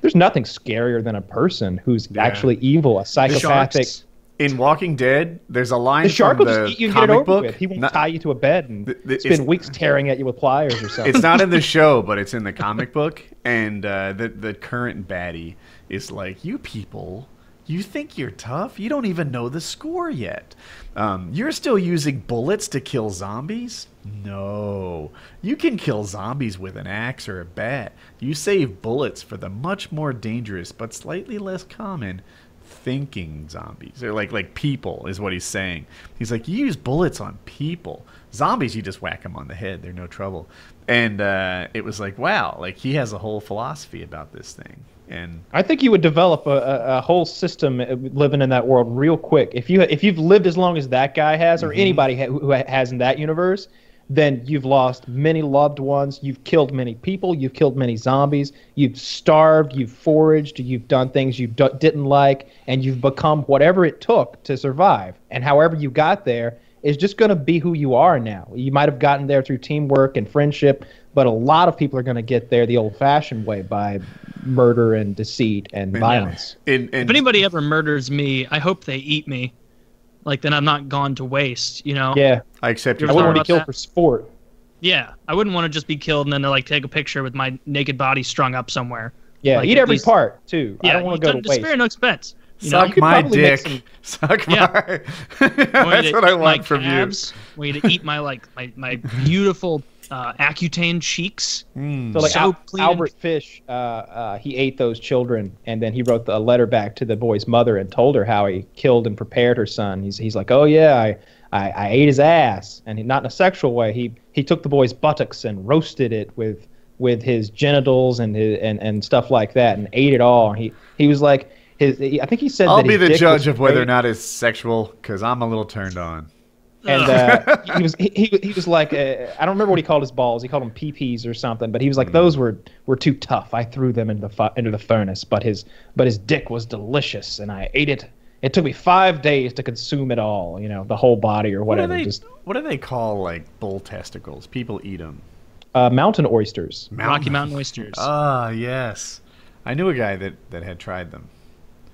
there's nothing scarier than a person who's Yeah. actually evil, a psychopathic. Sharks. In Walking Dead, there's a line The shark from will the just eat you and get it comic over book. with. He won't Not- tie you to a bed and Th- th- spend weeks tearing at you with pliers or something. it's not in the show, but it's in the comic book. And uh, the the current baddie is like, "You people, you think you're tough? You don't even know the score yet. Um, you're still using bullets to kill zombies? No, you can kill zombies with an axe or a bat. You save bullets for the much more dangerous but slightly less common." thinking zombies or like like people is what he's saying he's like you use bullets on people zombies you just whack them on the head they're no trouble and uh, it was like wow like he has a whole philosophy about this thing and I think you would develop a, a, a whole system uh, living in that world real quick. If you if you've lived as long as that guy has, or anybody ha- who has in that universe, then you've lost many loved ones. You've killed many people. You've killed many zombies. You've starved. You've foraged. You've done things you d- didn't like, and you've become whatever it took to survive. And however you got there is just going to be who you are now. You might have gotten there through teamwork and friendship, but a lot of people are going to get there the old-fashioned way by murder and deceit and violence. in, in If anybody ever murders me, I hope they eat me. Like then I'm not gone to waste, you know? Yeah, i accept I your You're wouldn't talking want to about kill that? for sport. Yeah. I wouldn't want to just be killed and then like take a picture with my naked body strung up somewhere. Yeah, Like, eat every least- part too. Yeah, I don't want to go to waste. Spare no expense. You suck could my probably make dick some- suck Yeah. my I want you that's what i want from you calves. I want you to eat my like my, my beautiful uh, Accutane cheeks. Mm. So like So Al- Albert Fish, uh, uh, he ate those children, and then he wrote a letter back to the boy's mother and told her how he killed and prepared her son. He's he's like, oh yeah, I. I, I ate his ass, and he, not in a sexual way. He he took the boy's buttocks and roasted it with with his genitals and his, and and stuff like that, and ate it all. He he was like his. He, I think he said i'll that be the judge of whether or not it's sexual because i'm a little turned on and uh, he was he, he, he was like uh, I don't remember what he called his balls. He called them PPs or something. But he was like those were were too tough. I threw them into the fu- into the furnace. But his but his dick was delicious, and I ate it. It took me five days to consume it all. You know, the whole body or whatever. what do whatever. they Just what do they call like bull testicles people eat them uh, mountain oysters. Rocky Mountain oysters. ah yes i knew a guy that that had tried them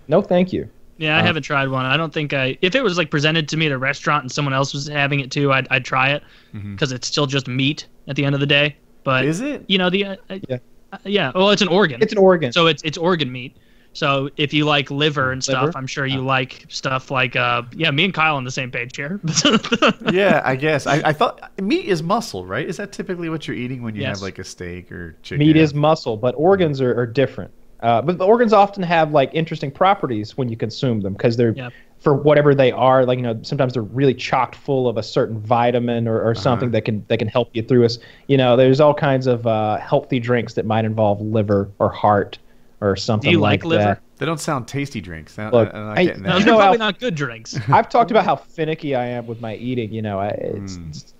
No, thank you. Yeah, I uh, haven't tried one. I don't think I. If it was like presented to me at a restaurant and someone else was having it too, I'd, I'd try it because it's still just meat at the end of the day. But Mm-hmm. is it you know the uh, uh, Yeah. uh, yeah. Well, it's an organ. It's an organ. so it's it's organ meat. So if you like liver and stuff, Liver? I'm sure you like stuff like uh yeah. Me and Kyle on the same page here. yeah, I guess. I, I thought meat is muscle, right? Is that typically what you're eating when you Yes. have like a steak or chicken? Meat is muscle, but organs are, are different. Uh, but the organs often have like interesting properties when you consume them because they're Yep. for whatever they are. Like you know, sometimes they're really chocked full of a certain vitamin or, or something Uh-huh. that can that can help you through us. You know, there's all kinds of uh, healthy drinks that might involve liver or heart or something Do you like liver? that. They don't sound tasty drinks. Look, I'm not I- getting no, that. You they're know probably how- not good drinks. I've talked about how finicky I am with my eating. You know, I, it's, Mm. it's-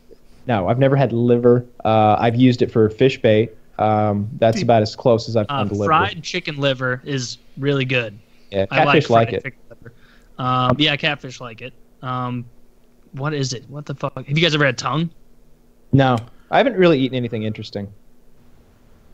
no, I've never had liver. Uh, I've used it for fish bait. Um, that's about as close as I've Uh, come to liver. fried chicken liver is really good. yeah, I like catfish like, it. Um, yeah, catfish like it. Um, what is it? What the fuck? Have you guys ever had tongue? No, I haven't really eaten anything interesting.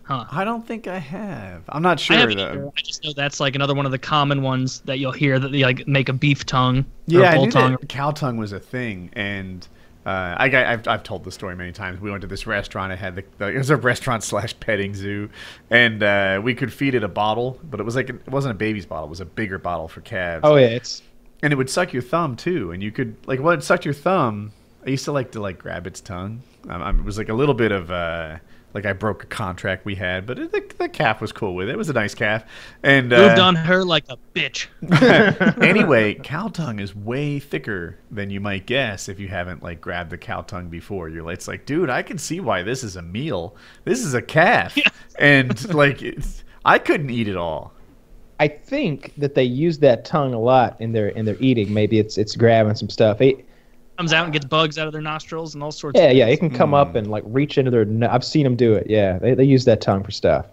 Huh. I don't think I have. I'm not sure haven't though. either. I just know that's like another one of the common ones that you'll hear that they like make a beef tongue or Yeah, a I bull knew tongue. that cow tongue was a thing, and uh, I, I've, I've told the story many times. We went to this restaurant. It had the, the it was a restaurant slash petting zoo, and uh, we could feed it a bottle, but it was like it wasn't a baby's bottle. It was a bigger bottle for calves. Oh yeah, it's and it would suck your thumb too, and you could like when it sucked your thumb. I used to like to like grab its tongue. Um, um, it was like a little bit of uh, like I broke a contract we had, but it, the, the calf was cool with it. It was a nice calf, and uh, Moved on her like a bitch. anyway, cow tongue is way thicker than you might guess if you haven't like grabbed the cow tongue before. You're like, it's like, dude, I can see why this is a meal. This is a calf, and like, I couldn't eat it all. I think that they use that tongue a lot in their in their eating. Maybe it's it's grabbing some stuff. It, Comes out and gets bugs out of their nostrils and all sorts. yeah, of yeah, things. it can come Hmm. up and like reach into their. no- I've seen them do it. Yeah, they they use that tongue for stuff.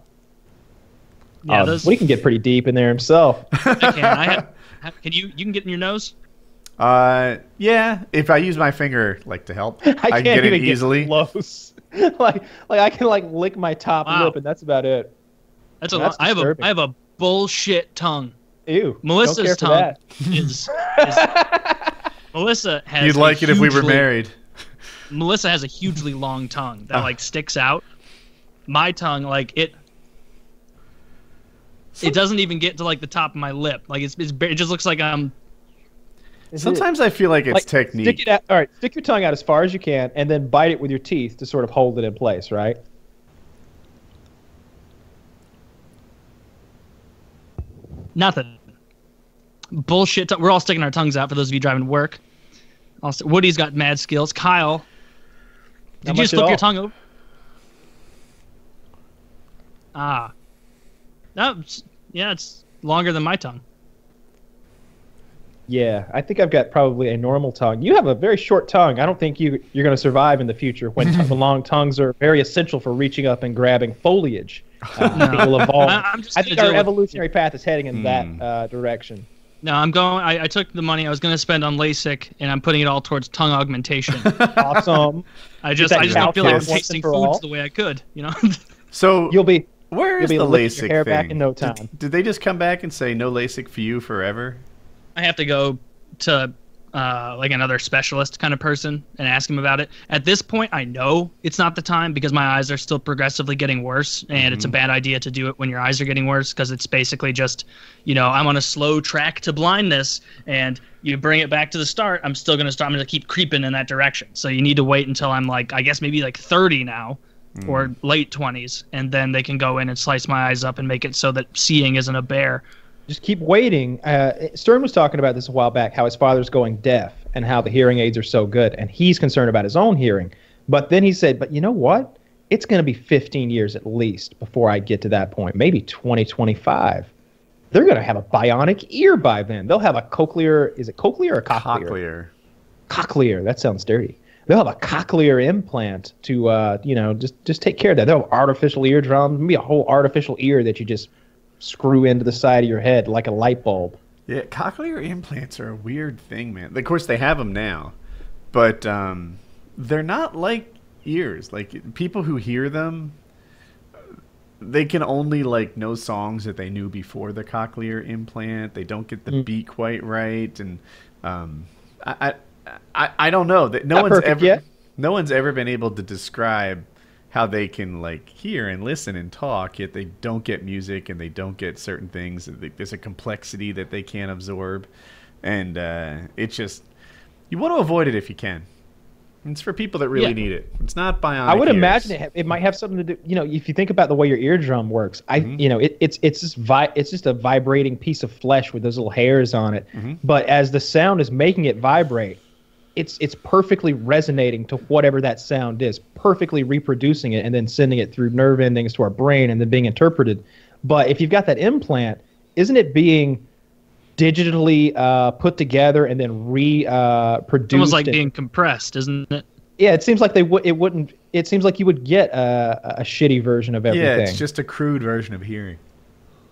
Yeah, Um, those. well, he can get pretty deep in there himself. I can. I have, have- can you? You can get in your nose. Uh, yeah. If I use my finger like to help, I, I, can get even it easily. get close. like, like I can like lick my top Wow. lip, and that's about it. That's a. That's I have a. I have a bullshit tongue. Ew. Melissa's don't care for tongue that. is, is Melissa has. You'd a like it if we were married. Melissa has a hugely long tongue that Ah. like sticks out. My tongue, like it, it doesn't even get to like the top of my lip. Like it's, it's it just looks like I'm. Is it- Sometimes I feel like it's like, technique. Stick it out, all right, stick your tongue out as far as you can, and then bite it with your teeth to sort of hold it in place, right? Nothing. Bullshit. Tongue. We're all sticking our tongues out for those of you driving to work. Also, Woody's got mad skills. Kyle, Not did you just flip your tongue over? Ah. That's yeah, it's longer than my tongue. Yeah, I think I've got probably a normal tongue. You have a very short tongue. I don't think you you're going to survive in the future when t- the long tongues are very essential for reaching up and grabbing foliage. Uh, I think. I- I'm just I think our deal with- evolutionary path is heading in Hmm. that uh, direction. No, I'm going. I, I took the money I was going to spend on LASIK, and I'm putting it all towards tongue augmentation. Awesome. I just, I just don't feel like I'm calculus tasting foods all? the way I could. You know. So You'll be where you'll be the LASIK your hair thing? back in no Did- time. Did, they just come back and say no LASIK for you forever? I have to go to uh, like another specialist kind of person and ask him about it. At this point, I know it's not the time because my eyes are still progressively getting worse, and it's a bad idea to do it when your eyes are getting worse because it's basically just, you know, I'm on a slow track to blindness, and you bring it back to the start. I'm still gonna start. I'm gonna keep creeping in that direction. So you need to wait until I'm like, I guess maybe like 30 now. Or late 20s, and then they can go in and slice my eyes up and make it so that seeing isn't a bear. Just keep waiting. Uh, Stern was talking about this a while back, how his father's going deaf and how the hearing aids are so good, and he's concerned about his own hearing. But then he said, "But you know what? It's going to be 15 years at least before I get to that point. Maybe 20, 25. They're going to have a bionic ear by then. They'll have a cochlear. Is it cochlear or cochlear? Cochlear. Cochlear. That sounds dirty. They'll have a cochlear implant to, uh, you know, just just take care of that. They'll have artificial eardrums. Maybe a whole artificial ear that you just screw into the side of your head like a light bulb. Yeah, cochlear implants are a weird thing, man. Of course, they have them now, but um, they're not like ears. Like people who hear them, they can only like know songs that they knew before the cochlear implant. They don't get the Mm. beat quite right, and um, I, I, I, I don't know that no Not one's ever, yet. no one's ever been able to describe how they can like hear and listen and talk yet they don't get music and they don't get certain things there's a complexity that they can't absorb and uh, it's just you want to avoid it if you can it's for people that really Yeah. need it it's not bionic I would ears. imagine it, it might have something to do. You know, if you think about the way your eardrum works, I, Mhm. you know, it, it's it's just vi- it's just a vibrating piece of flesh with those little hairs on it. Mhm. But as the sound is making it vibrate, it's it's perfectly resonating to whatever that sound is, perfectly reproducing it, and then sending it through nerve endings to our brain, and then being interpreted. But if you've got that implant, isn't it being digitally uh, put together and then re uh, It's produced? almost like and- being compressed, isn't it? yeah, it seems like they would. It wouldn't. It seems like you would get a, a shitty version of everything. yeah it's just a crude version of hearing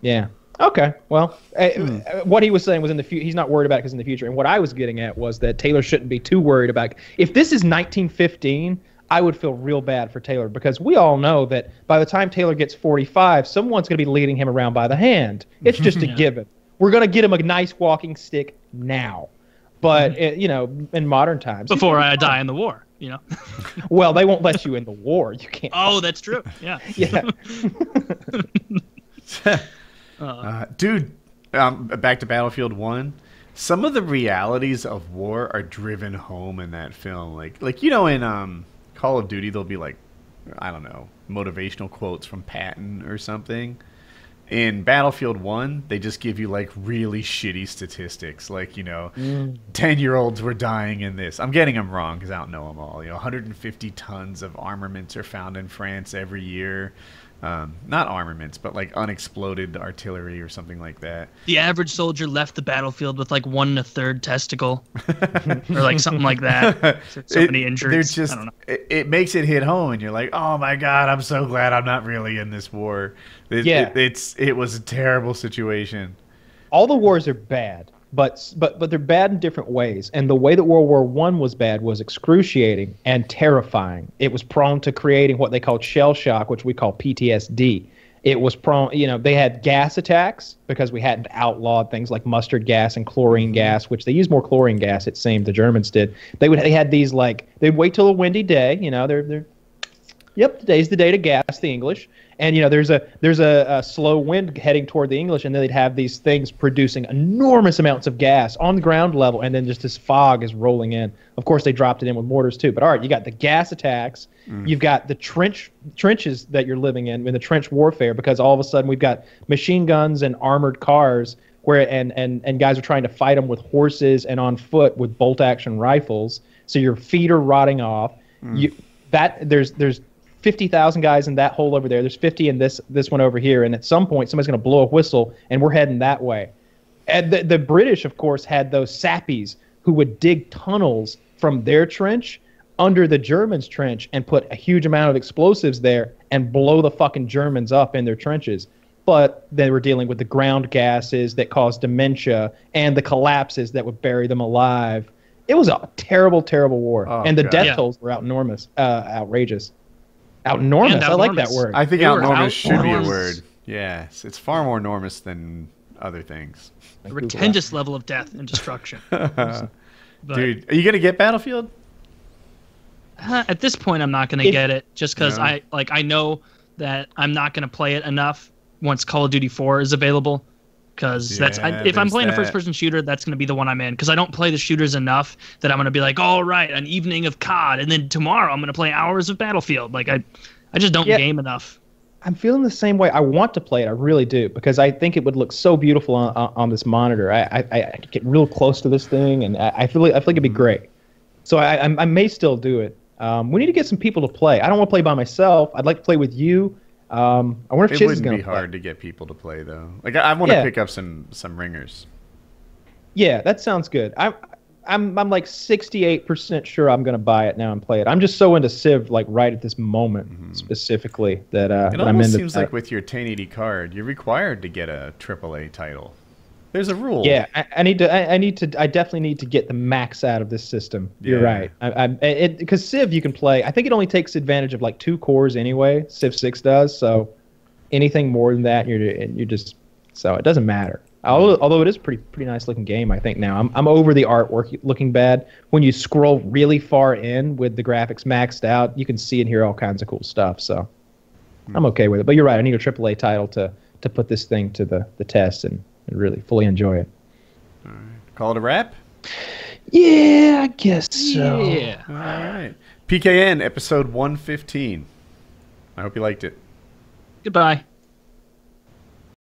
Yeah. Okay. Well, uh, Hmm. uh, what he was saying was in the future. He's not worried about because in the future. And what I was getting at was that Taylor shouldn't be too worried about. If this is 1915, I would feel real bad for Taylor because we all know that by the time Taylor gets 45, someone's going to be leading him around by the hand. It's just a given. We're going to get him a nice walking stick now. But uh, you know, in modern times, Before I die in the war, you know. Well, they won't let you in the war. You can't. oh, that's true. Yeah. Yeah. Uh, dude, um, back to Battlefield One. Some of the realities of war are driven home in that film. Like, like you know, in um, Call of Duty, there'll be like, I don't know, motivational quotes from Patton or something. In Battlefield One, they just give you like really shitty statistics, like you know, ten-year-olds were dying in this. I'm getting them wrong because I don't know them all. You know, 150 tons of armaments are found in France every year. Um, not armaments, but like unexploded artillery or something like that. The average soldier left the battlefield with like one and a third testicle, or like something like that. So It- many they're injuries. just I don't know. it, it makes it hit home, and you're like, oh my god, I'm so glad I'm not really in this war. It, Yeah. it- it's it was a terrible situation. all the wars are bad, but but but they're bad in different ways. And the way that World War One was bad was excruciating and terrifying. It was prone to creating what they called shell shock, which we call PTSD. It was prone, you know, they had gas attacks because we hadn't outlawed things like mustard gas and chlorine mm-hmm. gas, which they used more chlorine gas. It seemed the Germans did. They would they had these like they'd wait till a windy day, you know, they're they're Yep, today's the day to gas the English. And you know, there's a there's a, a slow wind heading toward the English, and then they'd have these things producing enormous amounts of gas on the ground level, and then just this fog is rolling in. Of course, they dropped it in with mortars too. But all right, you got the gas attacks, mm. you've got the trench trenches that you're living in in the trench warfare, because all of a sudden we've got machine guns and armored cars where and and and guys are trying to fight them with horses and on foot with bolt action rifles. So your feet are rotting off. Mm. You that there's there's 50,000 guys in that hole over there. There's 50 in this this one over here and at some point somebody's going to blow a whistle and we're heading that way. And the, the British of course had those sappers who would dig tunnels from their trench under the Germans' trench and put a huge amount of explosives there and blow the fucking Germans up in their trenches. But they were dealing with the ground gases that caused dementia and the collapses that would bury them alive. It was a terrible, terrible war, Oh, and the God. death Yeah. tolls were enormous, uh, outrageous, outenormous. I like that word. I think They outnormous should be a word. Yes, it's far more enormous than other things. A pretentious level of death and destruction. But Dude, are you gonna get Battlefield? uh, at this point, I'm not going to If- get it just because No. I like I know that I'm not going to play it enough once Call of Duty 4 is available. Because that's I, if I'm there's playing a first-person shooter, that's going to be the one I'm in. Because I don't play the shooters enough that I'm going to be like, all right, an evening of COD, and then tomorrow I'm going to play hours of Battlefield. Like I, I just don't Yeah. game enough. I'm feeling the same way. I want to play it. I really do because I think it would look so beautiful on, on, on this monitor. I, I, I get real close to this thing, and I, I feel like, I feel like it'd be great. So I, I, I may still do it. Um, we need to get some people to play. I don't want to play by myself. I'd like to play with you. Um, I wonder if It Chiz wouldn't be play. hard to get people to play though. Like I, I want to Yeah. pick up some some ringers. Yeah, that sounds good. I'm I'm I'm like 68% sure I'm going to buy it now and play it. I'm just so into Civ like right at this moment specifically that uh Mm-hmm. It almost seems that. like with your 1080 card, you're required to get a AAA title. There's a rule. Yeah, I, I need to. I, I need to. I definitely need to get the max out of this system. You're right. I, I, it because Civ you can play. I think it only takes advantage of like two cores anyway. Civ Six does. So anything more than that, you're you're just. So it doesn't matter. Although, although it is a pretty pretty nice looking game, I think now I'm I'm over the artwork looking bad. When you scroll really far in with the graphics maxed out, you can see and hear all kinds of cool stuff. So I'm hmm. okay with it. But you're right. I need a AAA title to to put this thing to the the test and, and really fully enjoy it. Call it a wrap. Yeah, I guess so. Yeah. All right. PKN episode 115. I hope you liked it. Goodbye.